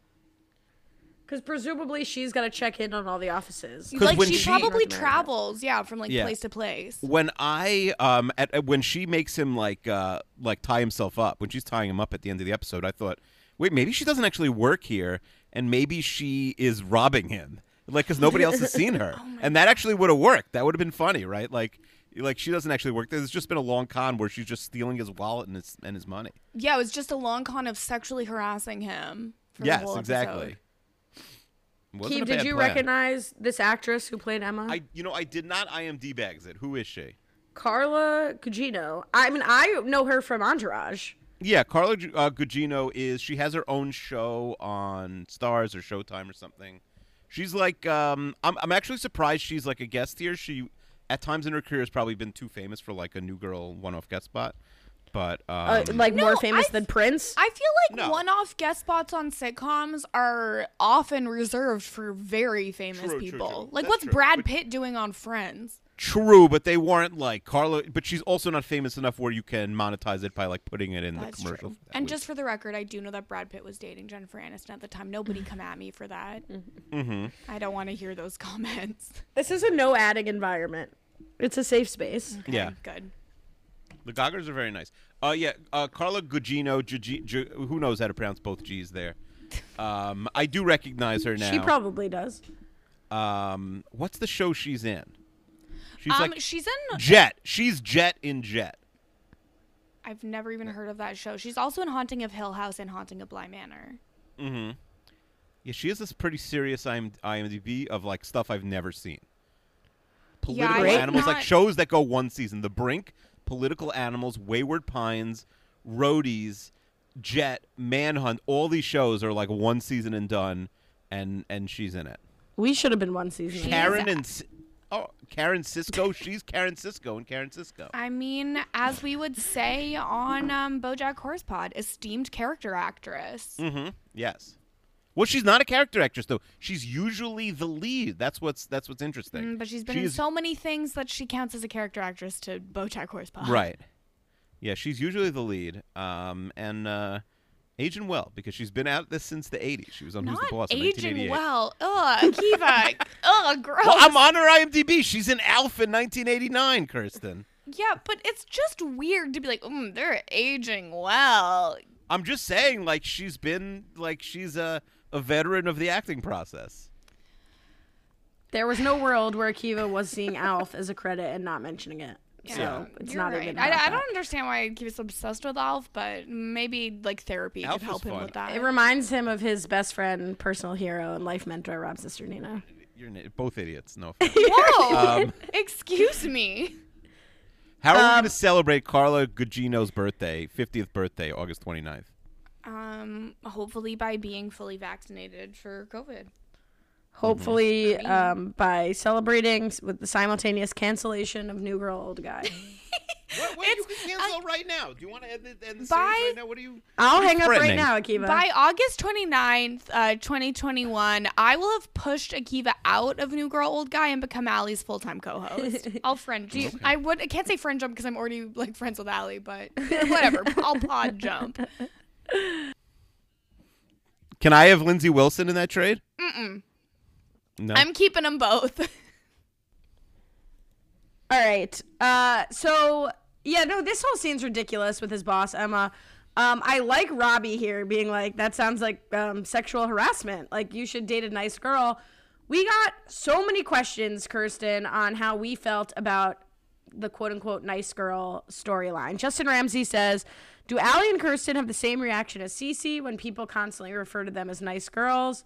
Because presumably she's got to check in on all the offices. Like when she, she- probably travels, yeah, from like Yeah. place to place. when I um at, at- when she makes him like uh like tie himself up when she's tying him up at the end of the episode, I thought, wait, maybe she doesn't actually work here, and maybe she is robbing him, like because nobody else has seen her, [LAUGHS] and that actually would have worked. That would have been funny, right? Like. Like she doesn't actually work. There. There's just been a long con where she's just stealing his wallet and his and his money. Yeah, it was just a long con of sexually harassing him. For the yes, whole exactly. Episode. Wasn't Keith, a did you plan. recognize this actress who played Emma? I you know I did not IMD bags it. Who is she? Carla Gugino. I mean, I know her from Entourage. Yeah, Carla uh, Gugino is she has her own show on Starz or Showtime or something. She's like um I'm I'm actually surprised she's like a guest here. She at times in her career has probably been too famous for like a new girl one-off guest spot. But um, Uh, like No, more famous I- than Prince. I feel like No. one-off guest spots on sitcoms are often reserved for very famous True, true, people. true. Like That's what's true. Brad Pitt doing on Friends? true, but they weren't like Carla but she's also not famous enough where you can monetize it by like putting it in That's the commercial. And was- just for the record, I do know that Brad Pitt was dating Jennifer Aniston at the time. Nobody come at me for that. [LAUGHS] Mhm. I don't want to hear those [LAUGHS] comments. This is a no adding environment. It's a safe space. Okay, Yeah. Good. The Goggers are very nice. Uh, yeah, uh, Carla Gugino, G- G- G- who knows how to pronounce both G's there. [LAUGHS] Um, I do recognize her now. She probably does. um, what's the show she's in? She's um, like she's in. Jett. She's Jett in Jett. I've never even heard of that show. She's also in Haunting of Hill House and Haunting of Bly Manor. Mm-hmm. Yeah, she has this pretty serious IMDb of like stuff I've never seen. Political would animals, like shows that go one season. The Brink, Political Animals, Wayward Pines, Roadies, Jett, Manhunt. All these shows are like one season and done, and and she's in it. We should have been one season. Karen and oh Karen Sisco. [LAUGHS] she's Karen Sisco and Karen Sisco. I mean, as we would say on um, BoJack Horsepod, esteemed character actress. Mm-hmm. Yes. Well, she's not a character actress though. She's usually the lead. That's what's that's what's interesting. Mm, but she's been She in is- so many things that she counts as a character actress to BoJack Horsepod. Right. Yeah, she's usually the lead. Um, and uh, aging well because she's been out this since the '80s. She was on Who's the Boss in aging 1988. well. Ugh, Akiva. [LAUGHS] Ugh, gross. Well, I'm on her IMDb. She's in Alf in 1989, Kirsten. yeah, but it's just weird to be like, mm, they're aging well. I'm just saying, like she's been like she's a a veteran of the acting process. There was no world where Akiva was seeing Alf as a credit and not mentioning it. So it's you're not right. even. I, I don't understand why Akiva's obsessed with Alf, but maybe like therapy Alf could help him fun. with that. It reminds him of his best friend, personal hero, and life mentor, Rob Sister Nina. You're both idiots. No. [LAUGHS] offense. Whoa! Um, [LAUGHS] Excuse me. How are we going Um, to celebrate Carla Gugino's birthday, 50th birthday, August 29th? Um, hopefully by being fully vaccinated for COVID. Hopefully, um, by celebrating with the simultaneous cancellation of New Girl Old Guy. [LAUGHS] What, what, you can cancel right now. Do you want to end the, end the series By- right now? What do you? I'll what are you hang up right now, Akiva. By August 29th, uh, 2021, I will have pushed Akiva out of New Girl Old Guy and become Allie's full time co host. [LAUGHS] I'll friend jump. I would I can't say friend jump because I'm already like friends with Allie, but [LAUGHS] whatever. I'll pod jump. Can I have Lindsey Wilson in that trade? Mm-mm. No. I'm keeping them both. [LAUGHS] All right. Uh, so yeah, no, this whole scene's ridiculous with his boss Emma. Um, I like Robby here being like, that sounds like um, sexual harassment. Like you should date a nice girl. We got so many questions, Kirsten, on how we felt about the quote unquote nice girl storyline. Justin Ramsey says, Do Allie and Kirsten have the same reaction as Cece when people constantly refer to them as nice girls?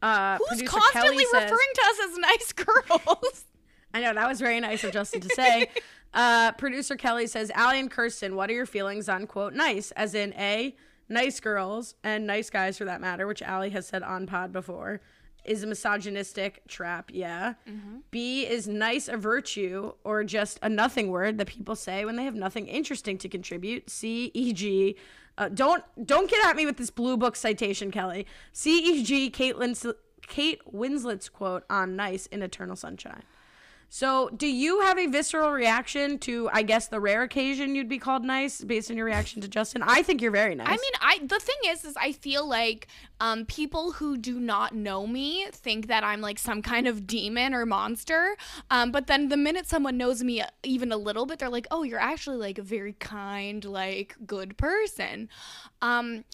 Uh, Who's constantly says- referring to us as nice [LAUGHS] girls? I know that was very nice of Justin to say. [LAUGHS] Uh, producer Kelly says, Allie and Kirsten, what are your feelings on quote nice? As in A, nice girls and nice guys for that matter, which Allie has said on pod before, is a misogynistic trap. Yeah. B is nice a virtue or just a nothing word that people say when they have nothing interesting to contribute. C, e.g. Uh, don't don't get at me with this blue book citation, Kelly. C, e.g. Kate, Kate Winslet's quote on nice in Eternal Sunshine. So, do you have a visceral reaction to, I guess, the rare occasion you'd be called nice based on your reaction to Justin? I think you're very nice. I mean, I the thing is, is I feel like um, people who do not know me think that I'm like some kind of demon or monster. Um, but then the minute someone knows me even a little bit, they're like, "Oh, you're actually like a very kind, like good person." Um,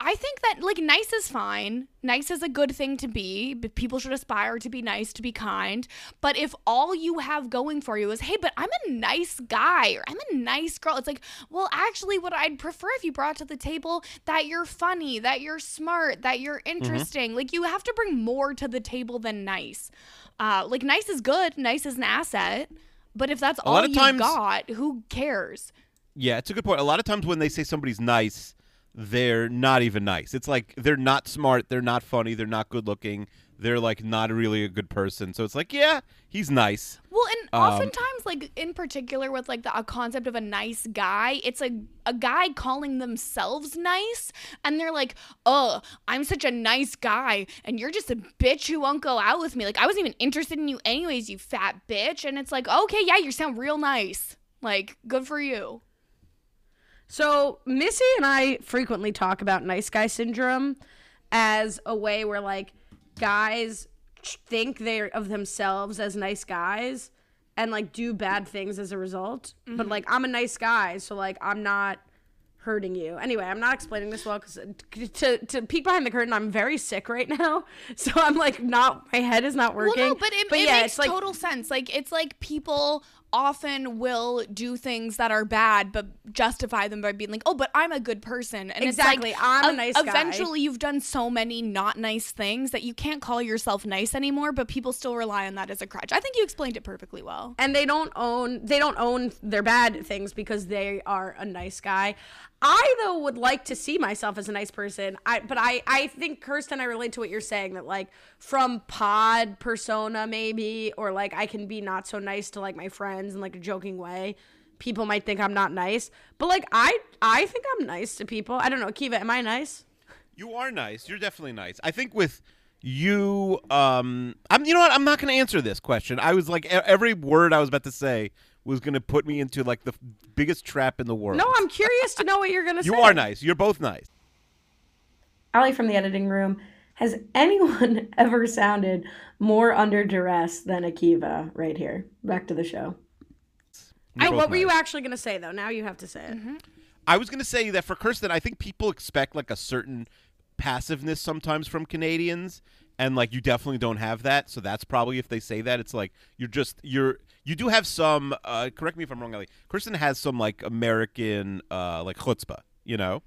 I think that like nice is fine. Nice is a good thing to be. People should aspire to be nice, to be kind. But if all you have going for you is, hey, but I'm a nice guy or I'm a nice girl, it's like, well, actually, what I'd prefer if you brought to the table that you're funny, that you're smart, that you're interesting. Like you have to bring more to the table than nice. Uh, like nice is good. Nice is an asset. But if that's lot all you times- got, who cares? Yeah, it's a good point. A lot of times when they say somebody's nice, they're not even nice. It's like they're not smart, they're not funny, they're not good looking, they're like not really a good person. So it's like, yeah, he's nice. Well, and Um, oftentimes, like in particular with like the a concept of a nice guy, it's a a guy calling themselves nice, and they're like, "Oh, I'm such a nice guy, and you're just a bitch who won't go out with me. Like I wasn't even interested in you anyways, you fat bitch." And it's like, "Okay, yeah, you sound real nice. Like good for you." So Missy and I frequently talk about nice guy syndrome as a way where like guys think they're of themselves as nice guys and like do bad things as a result. But mm-hmm. like I'm a nice guy, so like I'm not hurting you. Anyway, I'm not explaining this well because uh, to to peek behind the curtain, I'm very sick right now, [LAUGHS] so I'm like not my head is not working. Well, no, but it, it yeah, makes it's like total sense. Like it's like people often will do things that are bad, but justify them by being like, "Oh, but I'm a good person." And Exactly, it's like, I'm a ev- nice guy. Eventually, you've done so many not nice things that you can't call yourself nice anymore. But people still rely on that as a crutch. I think you explained it perfectly well. and they don't own they don't own their bad things because they are a nice guy. I though would like to see myself as a nice person. I but I I think Kirsten I relate to what you're saying that like from pod persona maybe or like I can be not so nice to like my friends in like a joking way. People might think I'm not nice, but like I I think I'm nice to people. I don't know, Kiva, am I nice? You are nice. You're definitely nice. I think with you, um, I'm. You know what? I'm not going to answer this question. I was like, every word I was about to say was going to put me into like the f- biggest trap in the world. No, I'm curious to know what you're gonna [LAUGHS] say. You are nice. You're both nice. Allie from the editing room. Has anyone [LAUGHS] ever sounded more under duress than Akiva right here? Back to the show. I, both what were you actually going to say, though? Now you have to say it. Mm-hmm. I was going to say that for Kirsten, I think people expect like a certain passiveness sometimes from Canadians, and like you definitely don't have that. So that's probably if they say that, it's like you're just you're you do have some. Uh, correct me if I'm wrong, Allie. Kirsten has some like American uh, like chutzpah, you know,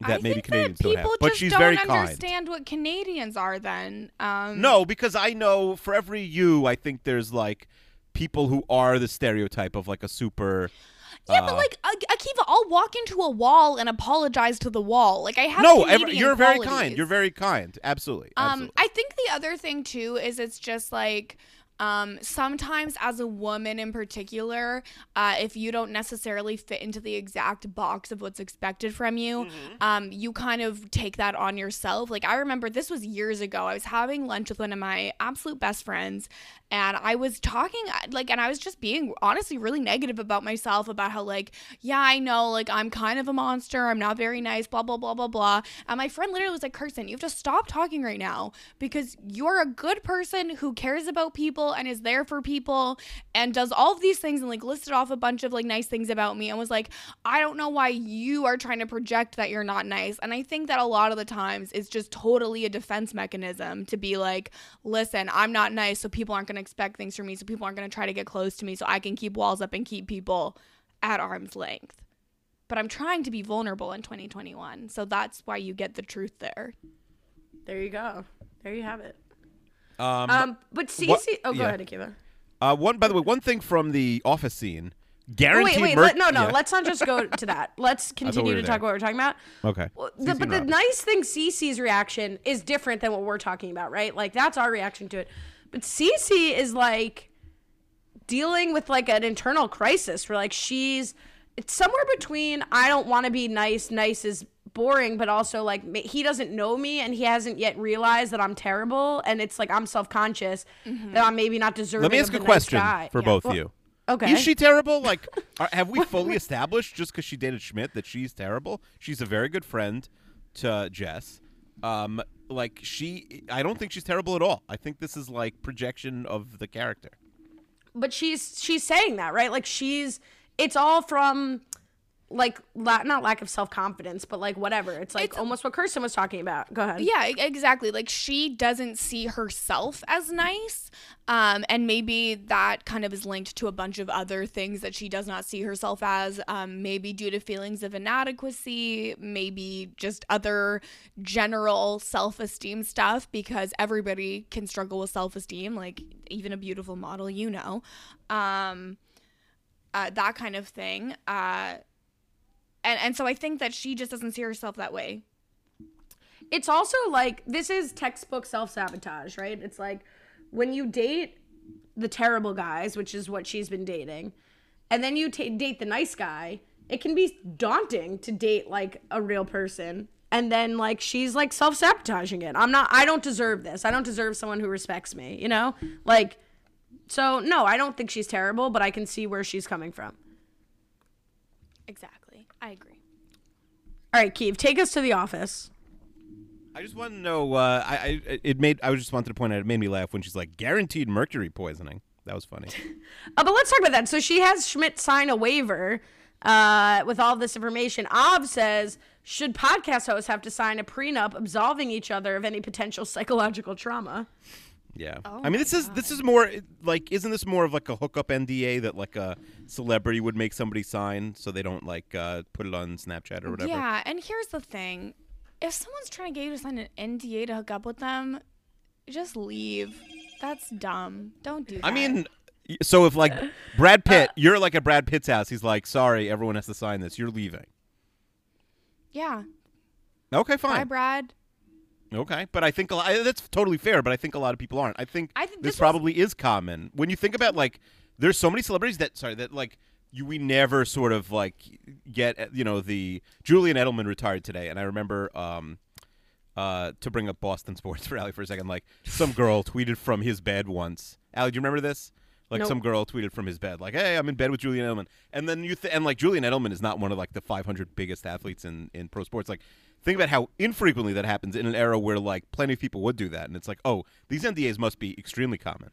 that I maybe Canadians that don't have. But just she's don't very kind. understand what Canadians are. Then, um, No, because I know for every you, I think there's like people who are the stereotype of like a super. Yeah, uh, but like Ak- Akiva, I'll walk into a wall and apologize to the wall. Like I have no, Canadian ev- you're very kind. You're very kind. Absolutely. Um, absolutely. I think the other thing too is it's just like um, sometimes as a woman in particular, uh, if you don't necessarily fit into the exact box of what's expected from you, um, you kind of take that on yourself. Like I remember this was years ago. I was having lunch with one of my absolute best friends, and I was talking like, and I was just being honestly really negative about myself about how like, yeah, I know, like I'm kind of a monster. I'm not very nice. Blah blah blah blah blah. And my friend literally was like, Kirsten, you have to stop talking right now because you're a good person who cares about people and is there for people and does all of these things and like listed off a bunch of like nice things about me and was like, I don't know why you are trying to project that you're not nice. And I think that a lot of the times it's just totally a defense mechanism to be like, listen, I'm not nice, so people aren't going to expect things from me, so people aren't going to try to get close to me, so I can keep walls up and keep people at arm's length. But I'm trying to be vulnerable in 2021, so that's why you get the truth there. There you go. There you have it. Um, Um, but Cece. what- oh, go yeah. ahead, Akiva. Uh, one by the way, one thing from the office scene, Oh, guaranteed. wait, wait. mer- let, no, no. Yeah. Let's not just go [LAUGHS] to that. Let's continue were to there. talk what we're talking about. Okay. Well, the, but the Rob. nice thing, Cece's reaction is different than what we're talking about, right? Like that's our reaction to it. But Cece is like dealing with like an internal crisis where like she's it's somewhere between I don't want to be nice, nice is boring, but also like he doesn't know me and he hasn't yet realized that I'm terrible, and it's like I'm self conscious that I'm maybe not deserving. Let me of ask the a nice question guy. for Yeah. both Well, of you. Okay. Is she terrible? Like, [LAUGHS] are, have we fully established just because she dated Schmidt that she's terrible? She's a very good friend to Jess. Um, like she, I don't think she's terrible at all. I think this is like projection of the character. but she's she's saying that right like she's it's all from like la- not lack of self-confidence but like whatever it's like It's- almost what kirsten was talking about go ahead Yeah, exactly. Like she doesn't see herself as nice. Um, and maybe that kind of is linked to a bunch of other things that she does not see herself as, um, maybe due to feelings of inadequacy, maybe just other general self esteem stuff, because everybody can struggle with self esteem, like even a beautiful model, you know. Um, uh, that kind of thing. Uh, and, and so I think that she just doesn't see herself that way. it's also like this is textbook self-sabotage right? It's like when you date the terrible guys which is what she's been dating and then you ta date the nice guy it can be daunting to date like a real person and then like she's like self-sabotaging it. I'm not i don't deserve this. I don't deserve someone who respects me you know? Like so no i don't think she's terrible but i can see where she's coming from. Exactly. I agree. all right keith take us to the office I just want to know. Uh, I, I it made. I was just wanted to point out. It made me laugh when she's like guaranteed mercury poisoning. That was funny. [LAUGHS] Uh, but let's talk about that. So she has Schmidt sign a waiver uh, with all this information. Av says, should podcast hosts have to sign a prenup absolving each other of any potential psychological trauma? Yeah. Oh I mean, this is this is more like isn't this more of like a hookup NDA that like a celebrity would make somebody sign so they don't like uh, put it on Snapchat or whatever. Yeah, and here's the thing: if someone's trying to get you to sign an NDA to hook up with them, just leave. That's dumb. Don't do that. I mean, so if like [LAUGHS] Brad Pitt, you're like at Brad Pitt's house, he's like, "Sorry, everyone has to sign this. You're leaving." yeah. Okay, fine. Bye. Brad. Okay, but I think a lot, that's totally fair. But I think a lot of people aren't. I think, I think this, this was- probably is common when you think about like there's so many celebrities that sorry that like you we never sort of like get uh, you know the Julian Edelman retired today, and I remember um uh to bring up Boston sports [LAUGHS] rally for a second, like some girl tweeted from his bed once. Allie, do you remember this? Like Nope. some girl tweeted from his bed, like, "Hey, I'm in bed with Julian Edelman," and then you th- and like Julian Edelman is not one of like the 500 biggest athletes in in pro sports. Like, think about how infrequently that happens in an era where like plenty of people would do that, and it's like, oh, these NDAs must be extremely common.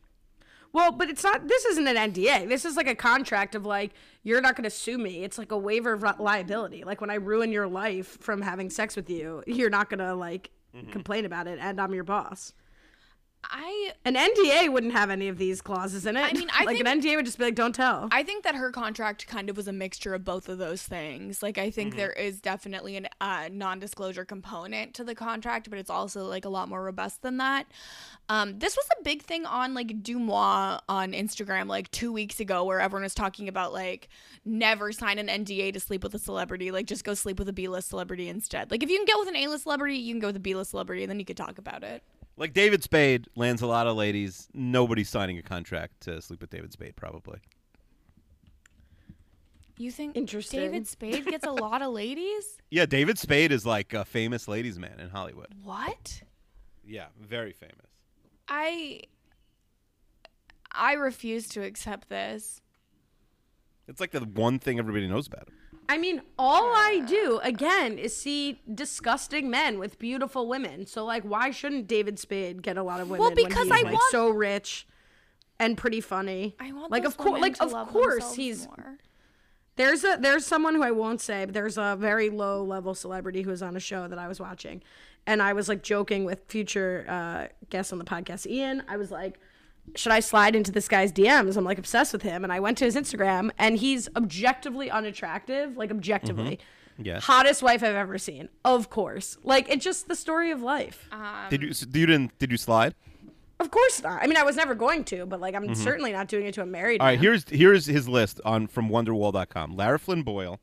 Well, but it's not. This isn't an NDA. This is like a contract of like you're not going to sue me. It's like a waiver of liability. Like when I ruin your life from having sex with you, you're not going to like mm-hmm. complain about it, and I'm your boss. I An NDA wouldn't have any of these clauses in it. I mean, I like think- an NDA would just be like, don't tell. I think that her contract kind of was a mixture of both of those things. Like, I think there is definitely a uh, non-disclosure component to the contract, but it's also like a lot more robust than that. Um, this was a big thing on like DeuxMoi on Instagram like two weeks ago, where everyone was talking about like never sign an NDA to sleep with a celebrity. Like, just go sleep with a B-list celebrity instead. Like, if you can get with an A-list celebrity, you can go with a B-list celebrity, and then you could talk about it. Like David Spade lands a lot of ladies. Nobody's signing a contract to sleep with David Spade, probably. You think Interesting. David Spade gets a lot of ladies? [LAUGHS] Yeah, David Spade is like a famous ladies' man in Hollywood. What? Yeah, very famous. I I refuse to accept this. It's like the one thing everybody knows about him. I mean, all I do again is see disgusting men with beautiful women. So like, why shouldn't David Spade get a lot of women? Well, because I like, want- so rich and pretty funny. I want like of course, like of course he's more. There's a there's someone who I won't say, but there's a very low level celebrity who was on a show that I was watching, and I was like joking with future uh, guests on the podcast, Ian. I was like, should I slide into this guy's DMs? I'm like obsessed with him, and I went to his Instagram, and he's objectively unattractive, like objectively. Yes. Hottest wife I've ever seen, of course. Like it's just the story of life. did you? s- You didn't? Did you slide? Of course not. I mean, I was never going to, but like I'm certainly not doing it to a married. All right, man. here's here's his list on from Wonderwall.com. Lara Flynn Boyle,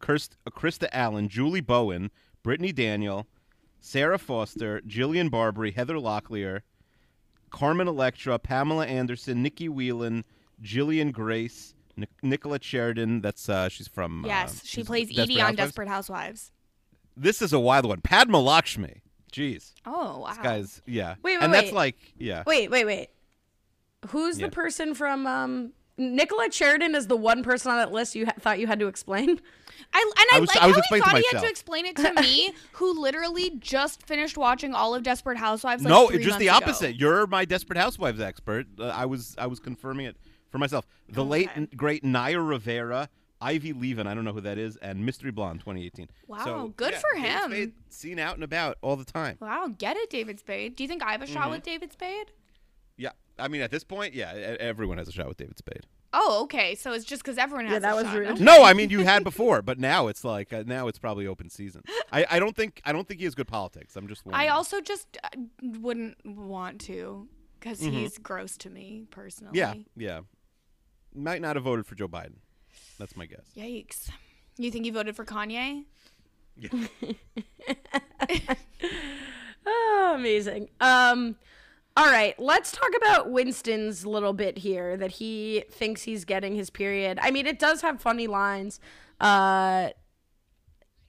Kirst, uh, Krista Allen, Julie Bowen, Brittany Daniel, Sarah Foster, Jillian Barberie, Heather Locklear, Carmen Electra, Pamela Anderson, Nikki Whelan, Jillian Grace, Nic- Nicola Sheridan. That's uh, she's from. Yes, uh, she plays Desperate Edie on Housewives. Desperate Housewives. This is a wild one. Padma Lakshmi. Jeez, Oh wow. this guy's yeah. Wait, wait, and that's wait. like yeah. Wait, wait, wait. Who's Yeah. the person from um Nicollette Sheridan is the one person on that list you ha- thought you had to explain? I, and I, I was- like I was how he thought he had to explain it to me, who literally just finished watching all of Desperate Housewives. Like, no, it's just the months ago. opposite. You're my Desperate Housewives expert. Uh, I was I was confirming it for myself. The late Okay. and great Naya Rivera, Ivy Levin, I don't know who that is, and Mystery Blonde 2018. Wow, So, good yeah, for David him. Spade, seen out and about all the time. Wow, get it, David Spade. Do you think I have a Mm-hmm. shot with David Spade? Yeah, I mean at this point, yeah, everyone has a shot with David Spade. Oh, okay. So it's just because everyone has Yeah, that a was shot. rude. Okay. No, I [LAUGHS] mean you had before, but now it's like uh, now it's probably open season. I, I don't think I don't think he has good politics. I'm just. I also just uh, wouldn't want to because he's gross to me personally. Yeah yeah might not have voted for Joe Biden. That's my guess. Yikes. You think you voted for Kanye? Yeah. [LAUGHS] [LAUGHS] Oh, amazing. Um all right, let's talk about Winston's little bit here that he thinks he's getting his period. I mean, it does have funny lines. Uh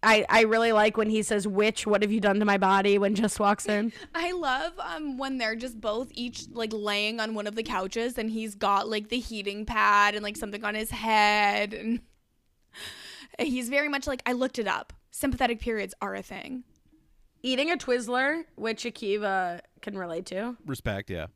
I I really like when he says, "Which what have you done to my body?" when Just walks in. [LAUGHS] I love um when they're just both each like laying on one of the couches and he's got like the heating pad and like something on his head and [LAUGHS] he's very much like I looked it up. Sympathetic periods are a thing. Eating a Twizzler, which Akiva can relate to. Respect, yeah.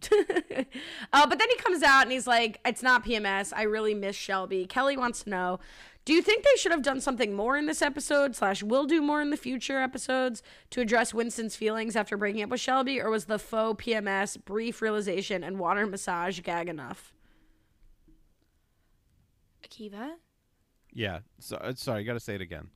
[LAUGHS] Uh, but then he comes out and he's like, "It's not PMS. I really miss Shelby." Kelly wants to know, Do you think they should have done something more in this episode, slash, will do more in the future episodes to address Winston's feelings after breaking up with Shelby, or was the faux PMS, brief realization, and water massage gag enough? Akiva? Yeah. So, uh, sorry, I got to say it again.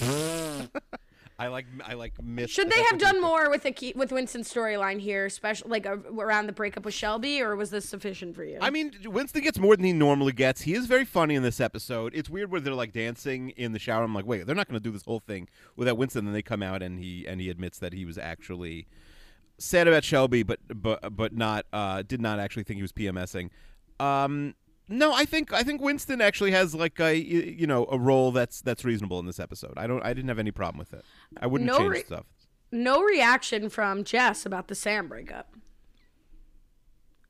[LAUGHS] [LAUGHS] I like I like missed. Should they have done more with the key, with Winston's storyline here, especially like uh, around the breakup with Shelby, or was this sufficient for you? I mean, Winston gets more than he normally gets. He is very funny in this episode. It's weird where they're like dancing in the shower. I'm like, wait, they're not going to do this whole thing without Winston. Then they come out and he and he admits that he was actually sad about Shelby, but but but not uh, did not actually think he was PMSing. Um, no, I think I think Winston actually has like a you know a role that's that's reasonable in this episode. I don't I didn't have any problem with it. I wouldn't No change re- stuff. no reaction from Jess about the Sam breakup.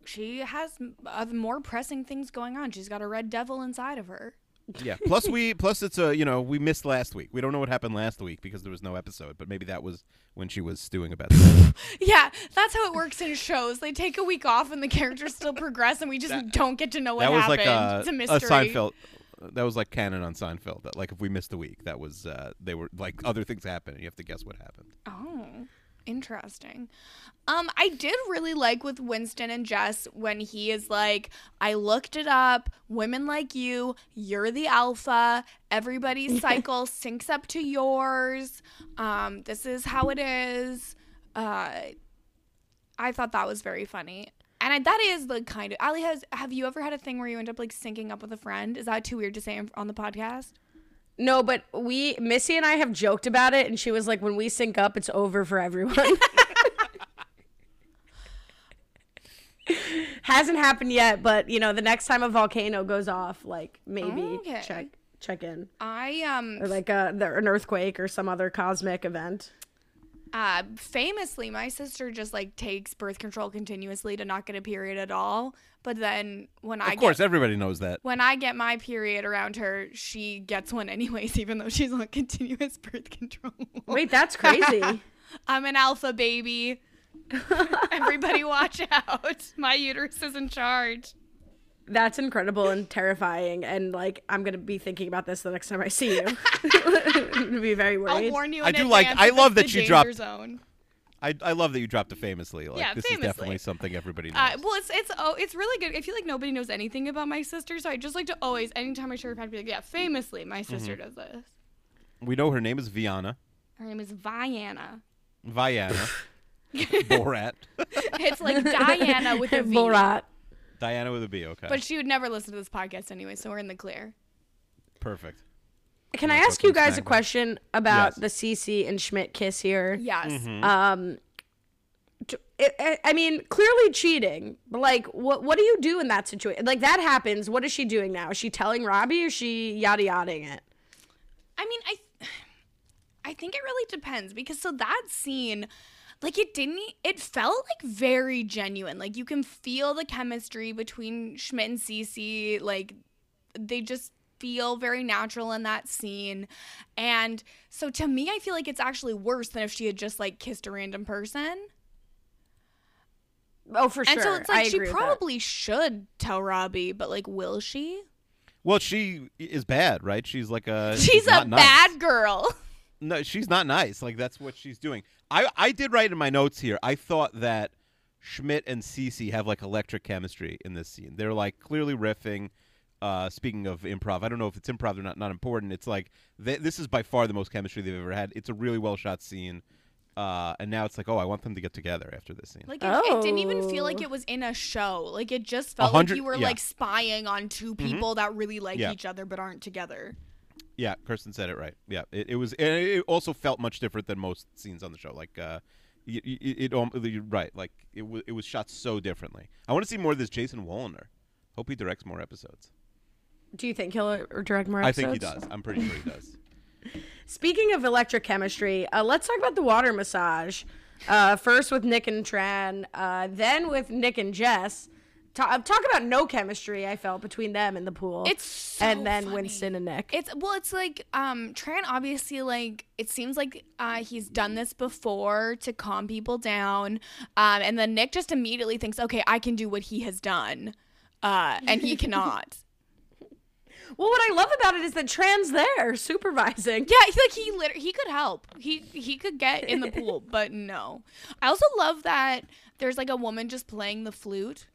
She has m- uh, more pressing things going on. She's got a red devil inside of her. Yeah. Plus we plus it's a you know we missed last week. We don't know what happened last week because there was no episode. But maybe that was when she was stewing about [LAUGHS] that. Yeah, that's how it works in shows. They take a week off and the characters still progress, and we just don't get to know what that was happened. like a, it's a a mystery. Seinfeld. That was like canon on Seinfeld. That like if we missed a week, that was uh, they were like other things happened. and You have to guess what happened. Oh, interesting. Um, I did really like with Winston and Jess when he is like, I looked it up. Women like you, you're the alpha. Everybody's [LAUGHS] cycle syncs up to yours. Um, this is how it is. Uh, I thought that was very funny. And I, that is the kind of Allie has. Have you ever had a thing where you end up like syncing up with a friend? Is that too weird to say on- on the podcast? No, but we Missy and I have joked about it, and she was like, "When we sync up, it's over for everyone." [LAUGHS] Hasn't happened yet, but you know, the next time a volcano goes off, like maybe Okay. check check in, I um or like a the, an earthquake or some other cosmic event. Uh, famously, my sister just like takes birth control continuously to not get a period at all. But then when I Of course, get everybody knows that. when I get my period around her, she gets one anyways, [LAUGHS] even though she's on continuous birth control. Wait, that's crazy. [LAUGHS] I'm an alpha baby. [LAUGHS] Everybody, watch out! My uterus is in charge. That's incredible and terrifying, and like I'm gonna be thinking about this the next time I see you. I'm [LAUGHS] gonna [LAUGHS] be very worried. I'll warn you. I do like- I love that you she danger dropped- Zone. I, I love that you dropped it famously. Like Yeah, this famously. is definitely something everybody knows. Uh, well, it's it's oh, it's really good. I feel like nobody knows anything about my sister, so I just like to always, anytime I share a fact, be like, yeah, famously, my sister Mm-hmm. does this. we know her name is Viana. Her name is Viana. Viana. [LAUGHS] Borat. It's like Diana with a V. Borat. Diana with a B. Okay. But she would never listen to this podcast anyway, so we're in the clear. Perfect. Can I Wanna ask you guys a smack question about Yes. the Cece and Schmidt kiss here? Yes. Mm-hmm. Um, t- I- I I mean, clearly cheating. But like, what what do you do in that situation? Like that happens. What is she doing now? Is she telling Robby? Or is she yada yadaing it? I mean, I [SIGHS] I think it really depends because so that scene like it didn't it felt like very genuine. Like you can feel the chemistry between Schmidt and Cece like they just feel very natural in that scene. And so to me I feel like it's actually worse than if she had just like kissed a random person. Oh, for sure And so it's I like she agree with that. probably should tell Robby, but like will she? Well, she is bad, right? She's like a. She's a not nice. bad girl. [LAUGHS] No, she's not nice. Like that's what she's doing. I I did write in my notes here. I thought that Schmidt and Cece have like electric chemistry in this scene. They're like clearly riffing. Uh, speaking of improv, I don't know if it's improv or not. Not important. It's like th- this is by far the most chemistry they've ever had. It's a really well shot scene. Uh, and now it's like, oh, I want them to get together after this scene. Like it, it didn't even feel like Oh. it was in a show. Like it just felt like you were yeah. like spying on two people that really like Yeah. each other but aren't together. Yeah, Kirsten said it right. Yeah, it, it was. And it also felt much different than most scenes on the show. Like, uh, it, it, it um, you're right. Like, it was it was shot so differently. I want to see more of this Jason Woliner. Hope he directs more episodes. Do you think he'll uh, direct more Episodes? I think he does. I'm pretty sure he does. [LAUGHS] Speaking of electrochemistry, uh, let's talk about the water massage. Uh, first with Nick and Tran, uh, then with Nick and Jess. Ta- talk about no chemistry I felt between them in the pool. It's so and then funny. Winston and Nick. It's well, it's like um Tran obviously like it seems like uh he's done this before to calm people down. Um and then Nick just immediately thinks, "Okay, I can do what he has done." Uh and he cannot. [LAUGHS] Well, what I love about it is that Tran's there supervising. Yeah, he- like he literally he could help. He he could get in the pool, [LAUGHS] but no. I also love that there's like a woman just playing the flute.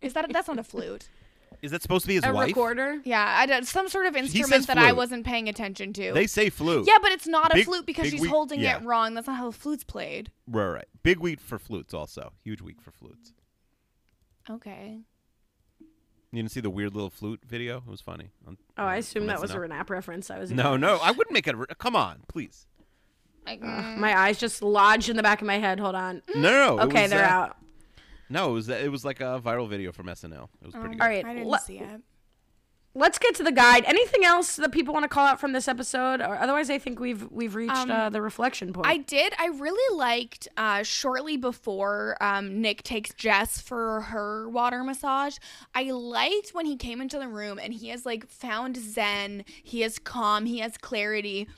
Is that that's not a flute? Is that supposed to be his A wife? recorder. Yeah, I don't, some sort of says instrument that I flute. wasn't paying attention to. They say flute. yeah, but it's not a Big- flute because big she's wheat- holding yeah. it wrong. That's not how the flute's played. Right, right. Big week for flutes also. Huge week for flutes. Okay. You didn't see the weird little flute video? It was funny. on- Oh, I on assumed that was a SNL. Renap reference. I was No, no, I wouldn't make it. A, re- come on, please. Like, My eyes just lodged in the back of my head. Hold on. No, no. no, it Okay, was, they're uh, out. No, it was it was like a viral video from SNL. It was pretty good. All right, I didn't le- see it. let's get to the guide. Anything else that people want to call out from this episode? Or otherwise, I think we've we've reached Um, uh, the reflection point. I did. I really liked uh, shortly before um, Nick takes Jess for her water massage. I liked when he came into the room and he has like found Zen. He has calm. He has clarity.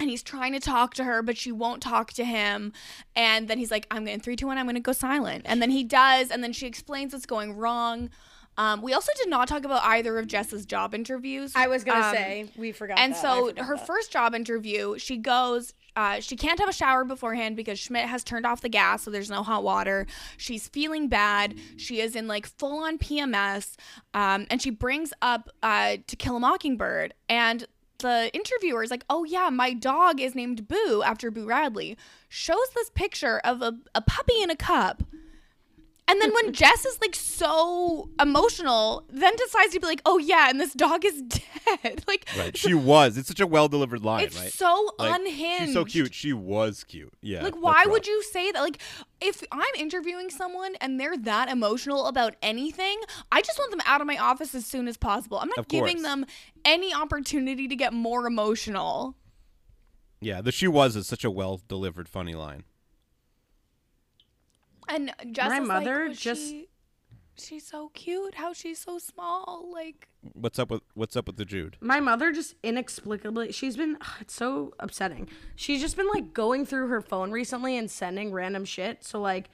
And he's trying to talk to her, but she won't talk to him. And then he's like, "I'm going to three, two, one. I'm going to go silent." And then he does. And then she explains what's going wrong. Um, we also did not talk about either of Jess's job interviews. I was gonna Um, say we forgot. and that. So forgot her that. first job interview, she goes. Uh, she can't have a shower beforehand because Schmidt has turned off the gas, so there's no hot water. She's feeling bad. She is in like full on PMS, um, and she brings up uh, To Kill a Mockingbird, and the interviewer is like, "Oh yeah, my dog is named Boo after Boo Radley." Shows this picture of a, a puppy in a cup. And then when Jess is like so emotional, then decides to be like, "Oh yeah, and this dog is [LAUGHS] dead." like Right. She was. It's such a well delivered line, it's right? so Like, unhinged. She's so cute. She was cute. Yeah. Like, why rough. would you say that? Like, if I'm interviewing someone and they're that emotional about anything, I just want them out of my office as soon as possible. I'm not giving them any opportunity to get more emotional. Yeah, the she was is such a well delivered funny line. And Jess My mother like, just- she- she's so cute. How she's so small. Like, What's up with what's up with the Jude? my mother just inexplicably she's been it's so upsetting she's just been like going through her phone recently and sending random shit so like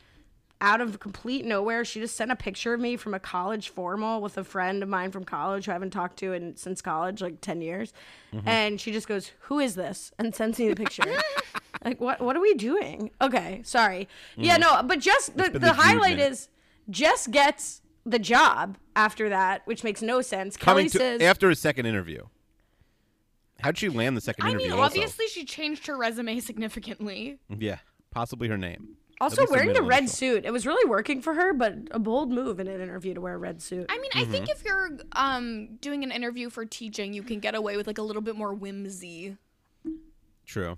out of complete nowhere she just sent a picture of me from a college formal with a friend of mine from college who i haven't talked to in since college like 10 years mm-hmm. and she just goes who is this and sends me the picture [LAUGHS] like what what are we doing okay sorry yeah no but just the, the, the highlight minute. is jess gets the job after that which makes no sense kelly Coming to says after a second interview. How'd she land the second I interview? mean, also? obviously she changed her resume significantly. Yeah, possibly her name. At Also least wearing the middle red initial. suit. It was really working for her, but a bold move in an interview to wear a red suit. I mean, I Mm-hmm. think if you're um doing an interview for teaching, you can get away with like a little bit more whimsy. True.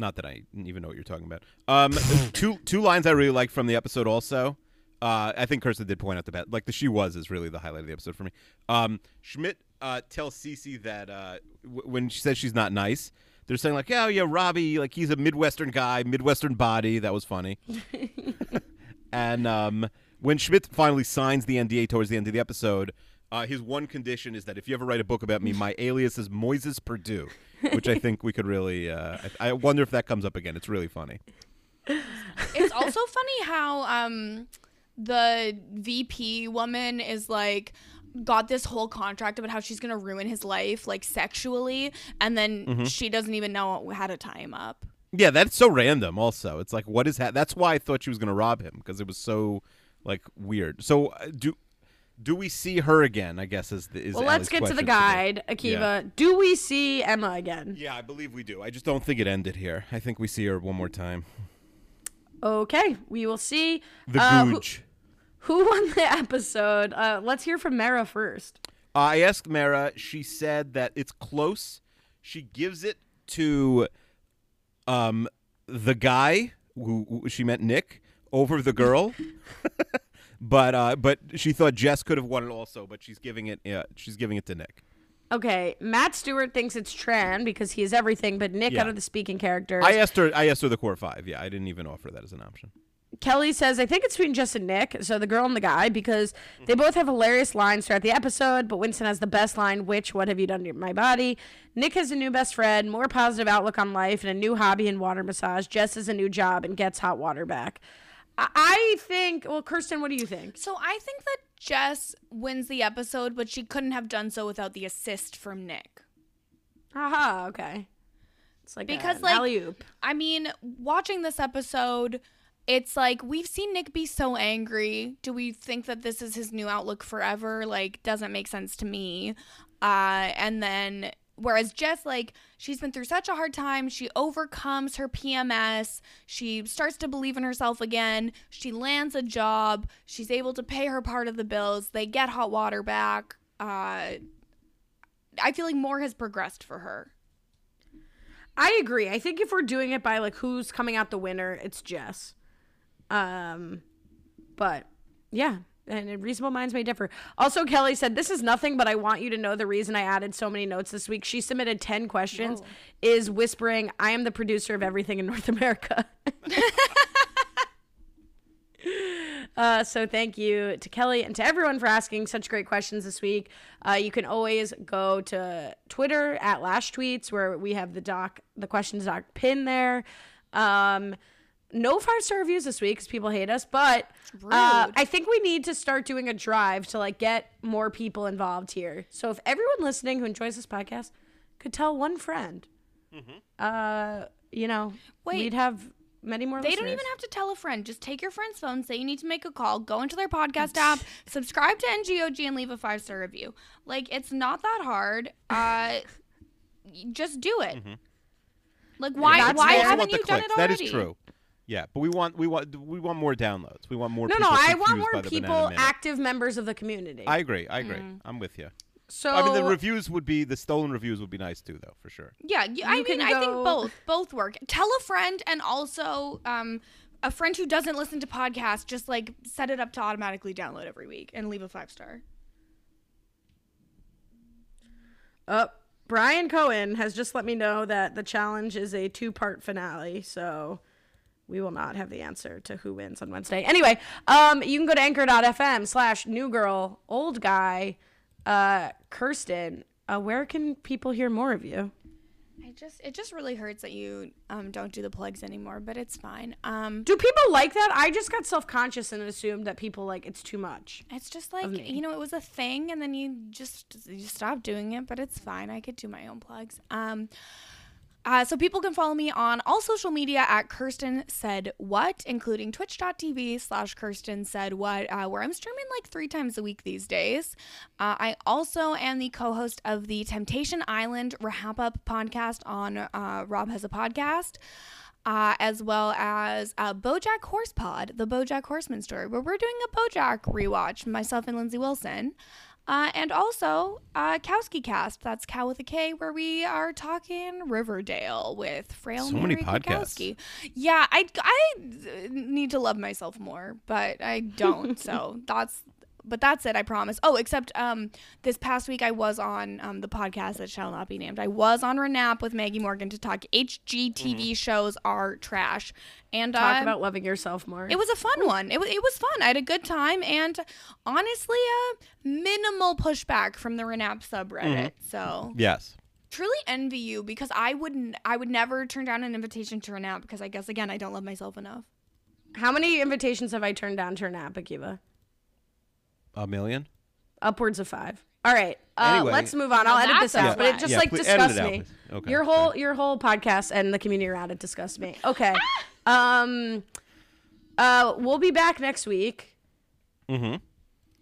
Not that I even know what you're talking about. Um, [LAUGHS] two two lines I really like from the episode. Also, uh, I think Kirsten did point out the best. Like the she was is really the highlight of the episode for me. Um, Schmidt uh, tells Cece that uh, w- when she says she's not nice, they're saying like, "Oh yeah, Robby, like he's a Midwestern guy, Midwestern body." That was funny. [LAUGHS] and um, when Schmidt finally signs the NDA towards the end of the episode, uh, his one condition is that if you ever write a book about me, my alias is Moises Purdue, which I think we could really. Uh, I, I wonder if that comes up again. It's really funny. It's also funny how um the VP woman is like got this whole contract about how she's gonna ruin his life like sexually, and then Mm-hmm. she doesn't even know how to tie him up. Yeah, that's so random. Also, it's like, what is that? That's why I thought she was going to rob him because it was so like weird. So uh, do do we see her again? I guess is the is. well, let's get to the guide, today. Akiva. Yeah. Do we see Emma again? Yeah, I believe we do. I just don't think it ended here. I think we see her one more time. Okay, we will see. The Uh, who- Gooch. Who won the episode? Uh, let's hear from Mara first. I asked Mara. She said that it's close. She gives it to um the guy who, who she meant Nick over the girl. [LAUGHS] but uh but she thought Jess could have won it also, but she's giving it uh, she's giving it to Nick. Okay, Matt Stewart thinks it's Tran because he is everything, but Nick Yeah. out of the speaking characters. I asked her I asked her the core 5. Yeah, I didn't even offer that as an option. Kelly says, I think it's between Jess and Nick, so the girl and the guy, because they both have hilarious lines throughout the episode, but Winston has the best line, which, what have you done to my body? Nick has a new best friend, more positive outlook on life, and a new hobby in water massage. Jess has a new job and gets hot water back. I, think, well, Kirsten, what do you think? So I think that Jess wins the episode, but she couldn't have done so without the assist from Nick. Haha, okay. It's like Because, like- alley-oop. I mean, watching this episode, it's like we've seen Nick be so angry. Do we think that this is his new outlook forever? Like, doesn't make sense to me. Uh, and then, whereas Jess, like, she's been through such a hard time. She overcomes her PMS. She starts to believe in herself again. She lands a job. She's able to pay her part of the bills. They get hot water back. Uh, I feel like more has progressed for her. I agree. I think if we're doing it by like who's coming out the winner, it's Jess. Um, but yeah, and reasonable minds may differ. Also, Kelly said, "This is nothing, but I want you to know the reason I added so many notes this week. She submitted ten questions. Is whispering, I am the producer of everything in North America." [LAUGHS] Uh, so thank you to Kelly and to everyone for asking such great questions this week. Uh, you can always go to Twitter at Lash Tweets where we have the doc, the questions doc pin there. Um, no five star reviews this week because people hate us, but uh, I think we need to start doing a drive to like get more people involved here. So if everyone listening who enjoys this podcast could tell one friend, uh, you know, Wait. we'd have many more. They don't even have to tell a friend. Just take your friend's phone, say you need to make a call, go into their podcast app, subscribe to NGOG, and leave a five star review. Like it's not that hard. Uh, [LAUGHS] just do it. Like why? That's why haven't you done clicks. it That already? is true. Yeah, but we want we want we want more downloads. We want more. No, people no, I want more by the Banana people, active members of the community. I agree. I agree. I'm with you. so I mean, the reviews would be the stolen reviews would be nice too, though, for sure. Yeah, y- I You mean, can I think both both work. Tell a friend, and also um, a friend who doesn't listen to podcasts. Just like set it up to automatically download every week and leave a five star. Uh, Brian Cohen has just let me know that the challenge is a two part finale, so we will not have the answer to who wins on Wednesday. Anyway, um, you can go to anchor.fm slash new girl, old guy, uh, Kirsten. Uh, where can people hear more of you? I just it just really hurts that you um don't do the plugs anymore, but it's fine. Um, Do people like that? I just got self conscious and assumed that people like it's too much. It's just like you know, it was a thing, and then you just you stopped doing it. But it's fine. I could do my own plugs. Um, uh, so people can follow me on all social media at Kirsten Said What, including Twitch.tv slash Kirsten Said What, uh, where I'm streaming like three times a week these days. Uh, I also am the co-host of the Temptation Island Wrap Up podcast on uh, Rob Has a Podcast uh, as well as uh, BoJack Horse Pod, the BoJack Horseman story, where we're doing a BoJack rewatch, myself and Lindsay Wilson. Uh, and also uh, Kowski Cast, that's Cow with a K, where we are talking Riverdale with Frail So many Mary podcasts. Kukowski. Yeah, I, I need to love myself more, but I don't. so [LAUGHS] that's but that's it. I promise. Oh, except um, this past week I was on um, the podcast that shall not be named. I was on Renap with Maggie Morgan to talk HGTV shows are trash, and Mm-hmm. Talk uh, about loving yourself more. it was a fun one. It was it was fun. I had a good time, and honestly, a minimal pushback from the Renap subreddit. So Yes. truly envy you because I wouldn't. I would never turn down an invitation to Renap because I guess again I don't love myself enough. How many invitations have I turned down to Nap, Akiva? A million. Upwards of five. All right. Uh, Anyway. let's move on. I'll Now edit that's this a out, but it flag. just Yeah, like please edit disgusts out, me. please. Okay, your whole your whole podcast and the community around it disgusts me. [LAUGHS] Okay. um. Uh, we'll be back next week. Mm-hmm.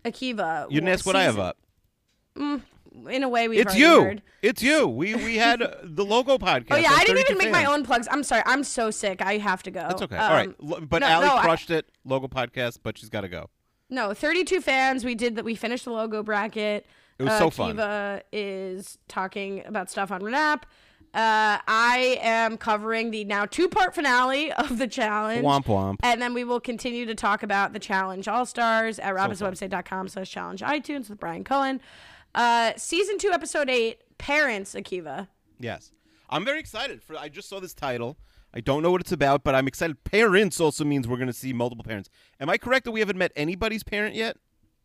Akiva. You didn't ask what I have season- up. In a way, we've It's you. heard. It's you. We we had uh, the logo podcast. [LAUGHS] Oh yeah, on I didn't 32 even make my fans. own plugs. I'm sorry. I'm so sick. I have to go. That's okay. All right, Um, L- but no, Allie no, I- crushed it. Logo podcast, but she's got to go. No, 32 fans. We did that. We finished the logo bracket. It was uh, so fun. Kiva is talking about stuff on Renap. Uh, I am covering the now two part finale [LAUGHS] of the challenge. Womp womp. And then we will continue to talk about the challenge all stars at fun. robhasawebsite.com slash challenge iTunes with Brian Cohen. Uh, season two, episode eight, Parents, Akiva. Yes, I'm very excited for. I just saw this title. I don't know what it's about, but I'm excited. Parents also means we're going to see multiple parents. Am I correct that we haven't met anybody's parent yet?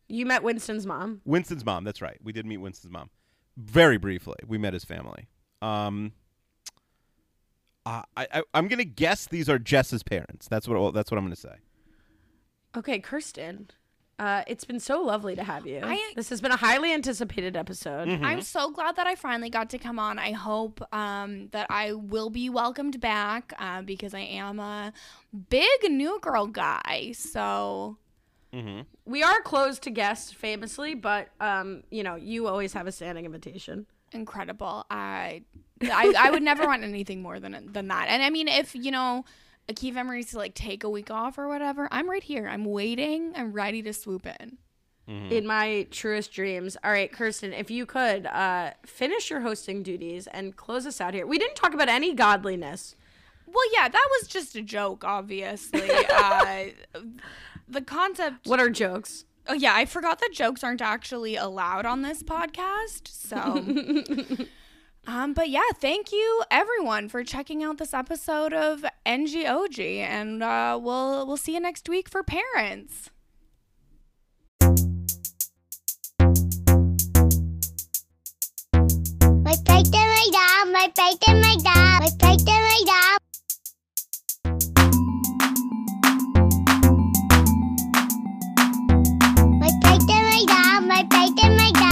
You met Winston's mom. Winston's mom. That's right. We did meet Winston's mom, very briefly. We met his family. Um, uh, I, I I'm gonna guess these are Jess's parents. That's what that's what I'm gonna say. Okay, Kirsten. Uh, it's been so lovely to have you. I- this has been a highly anticipated episode. I'm so glad that I finally got to come on. I hope um, that I will be welcomed back uh, because I am a big new girl guy. So We are closed to guests famously, but um, you know, you always have a standing invitation. incredible. I, I, I would never [LAUGHS] want anything more than than that. And I mean, if you know, Akiva ever needs to like take a week off or whatever, I'm right here. I'm waiting. I'm ready to swoop in. In my truest dreams. All right, Kirsten, if you could uh, finish your hosting duties and close us out here. We didn't talk about any godliness. Well, yeah, that was just a joke, obviously. [LAUGHS] uh, the concept. What are jokes? Oh yeah, I forgot that jokes aren't actually allowed on this podcast. So, [LAUGHS] Um, but yeah, thank you everyone for checking out this episode of NGOG, and uh, we'll we'll see you next week for parents. My plate and my my plate and my my plate and my. My plate and my my plate and my.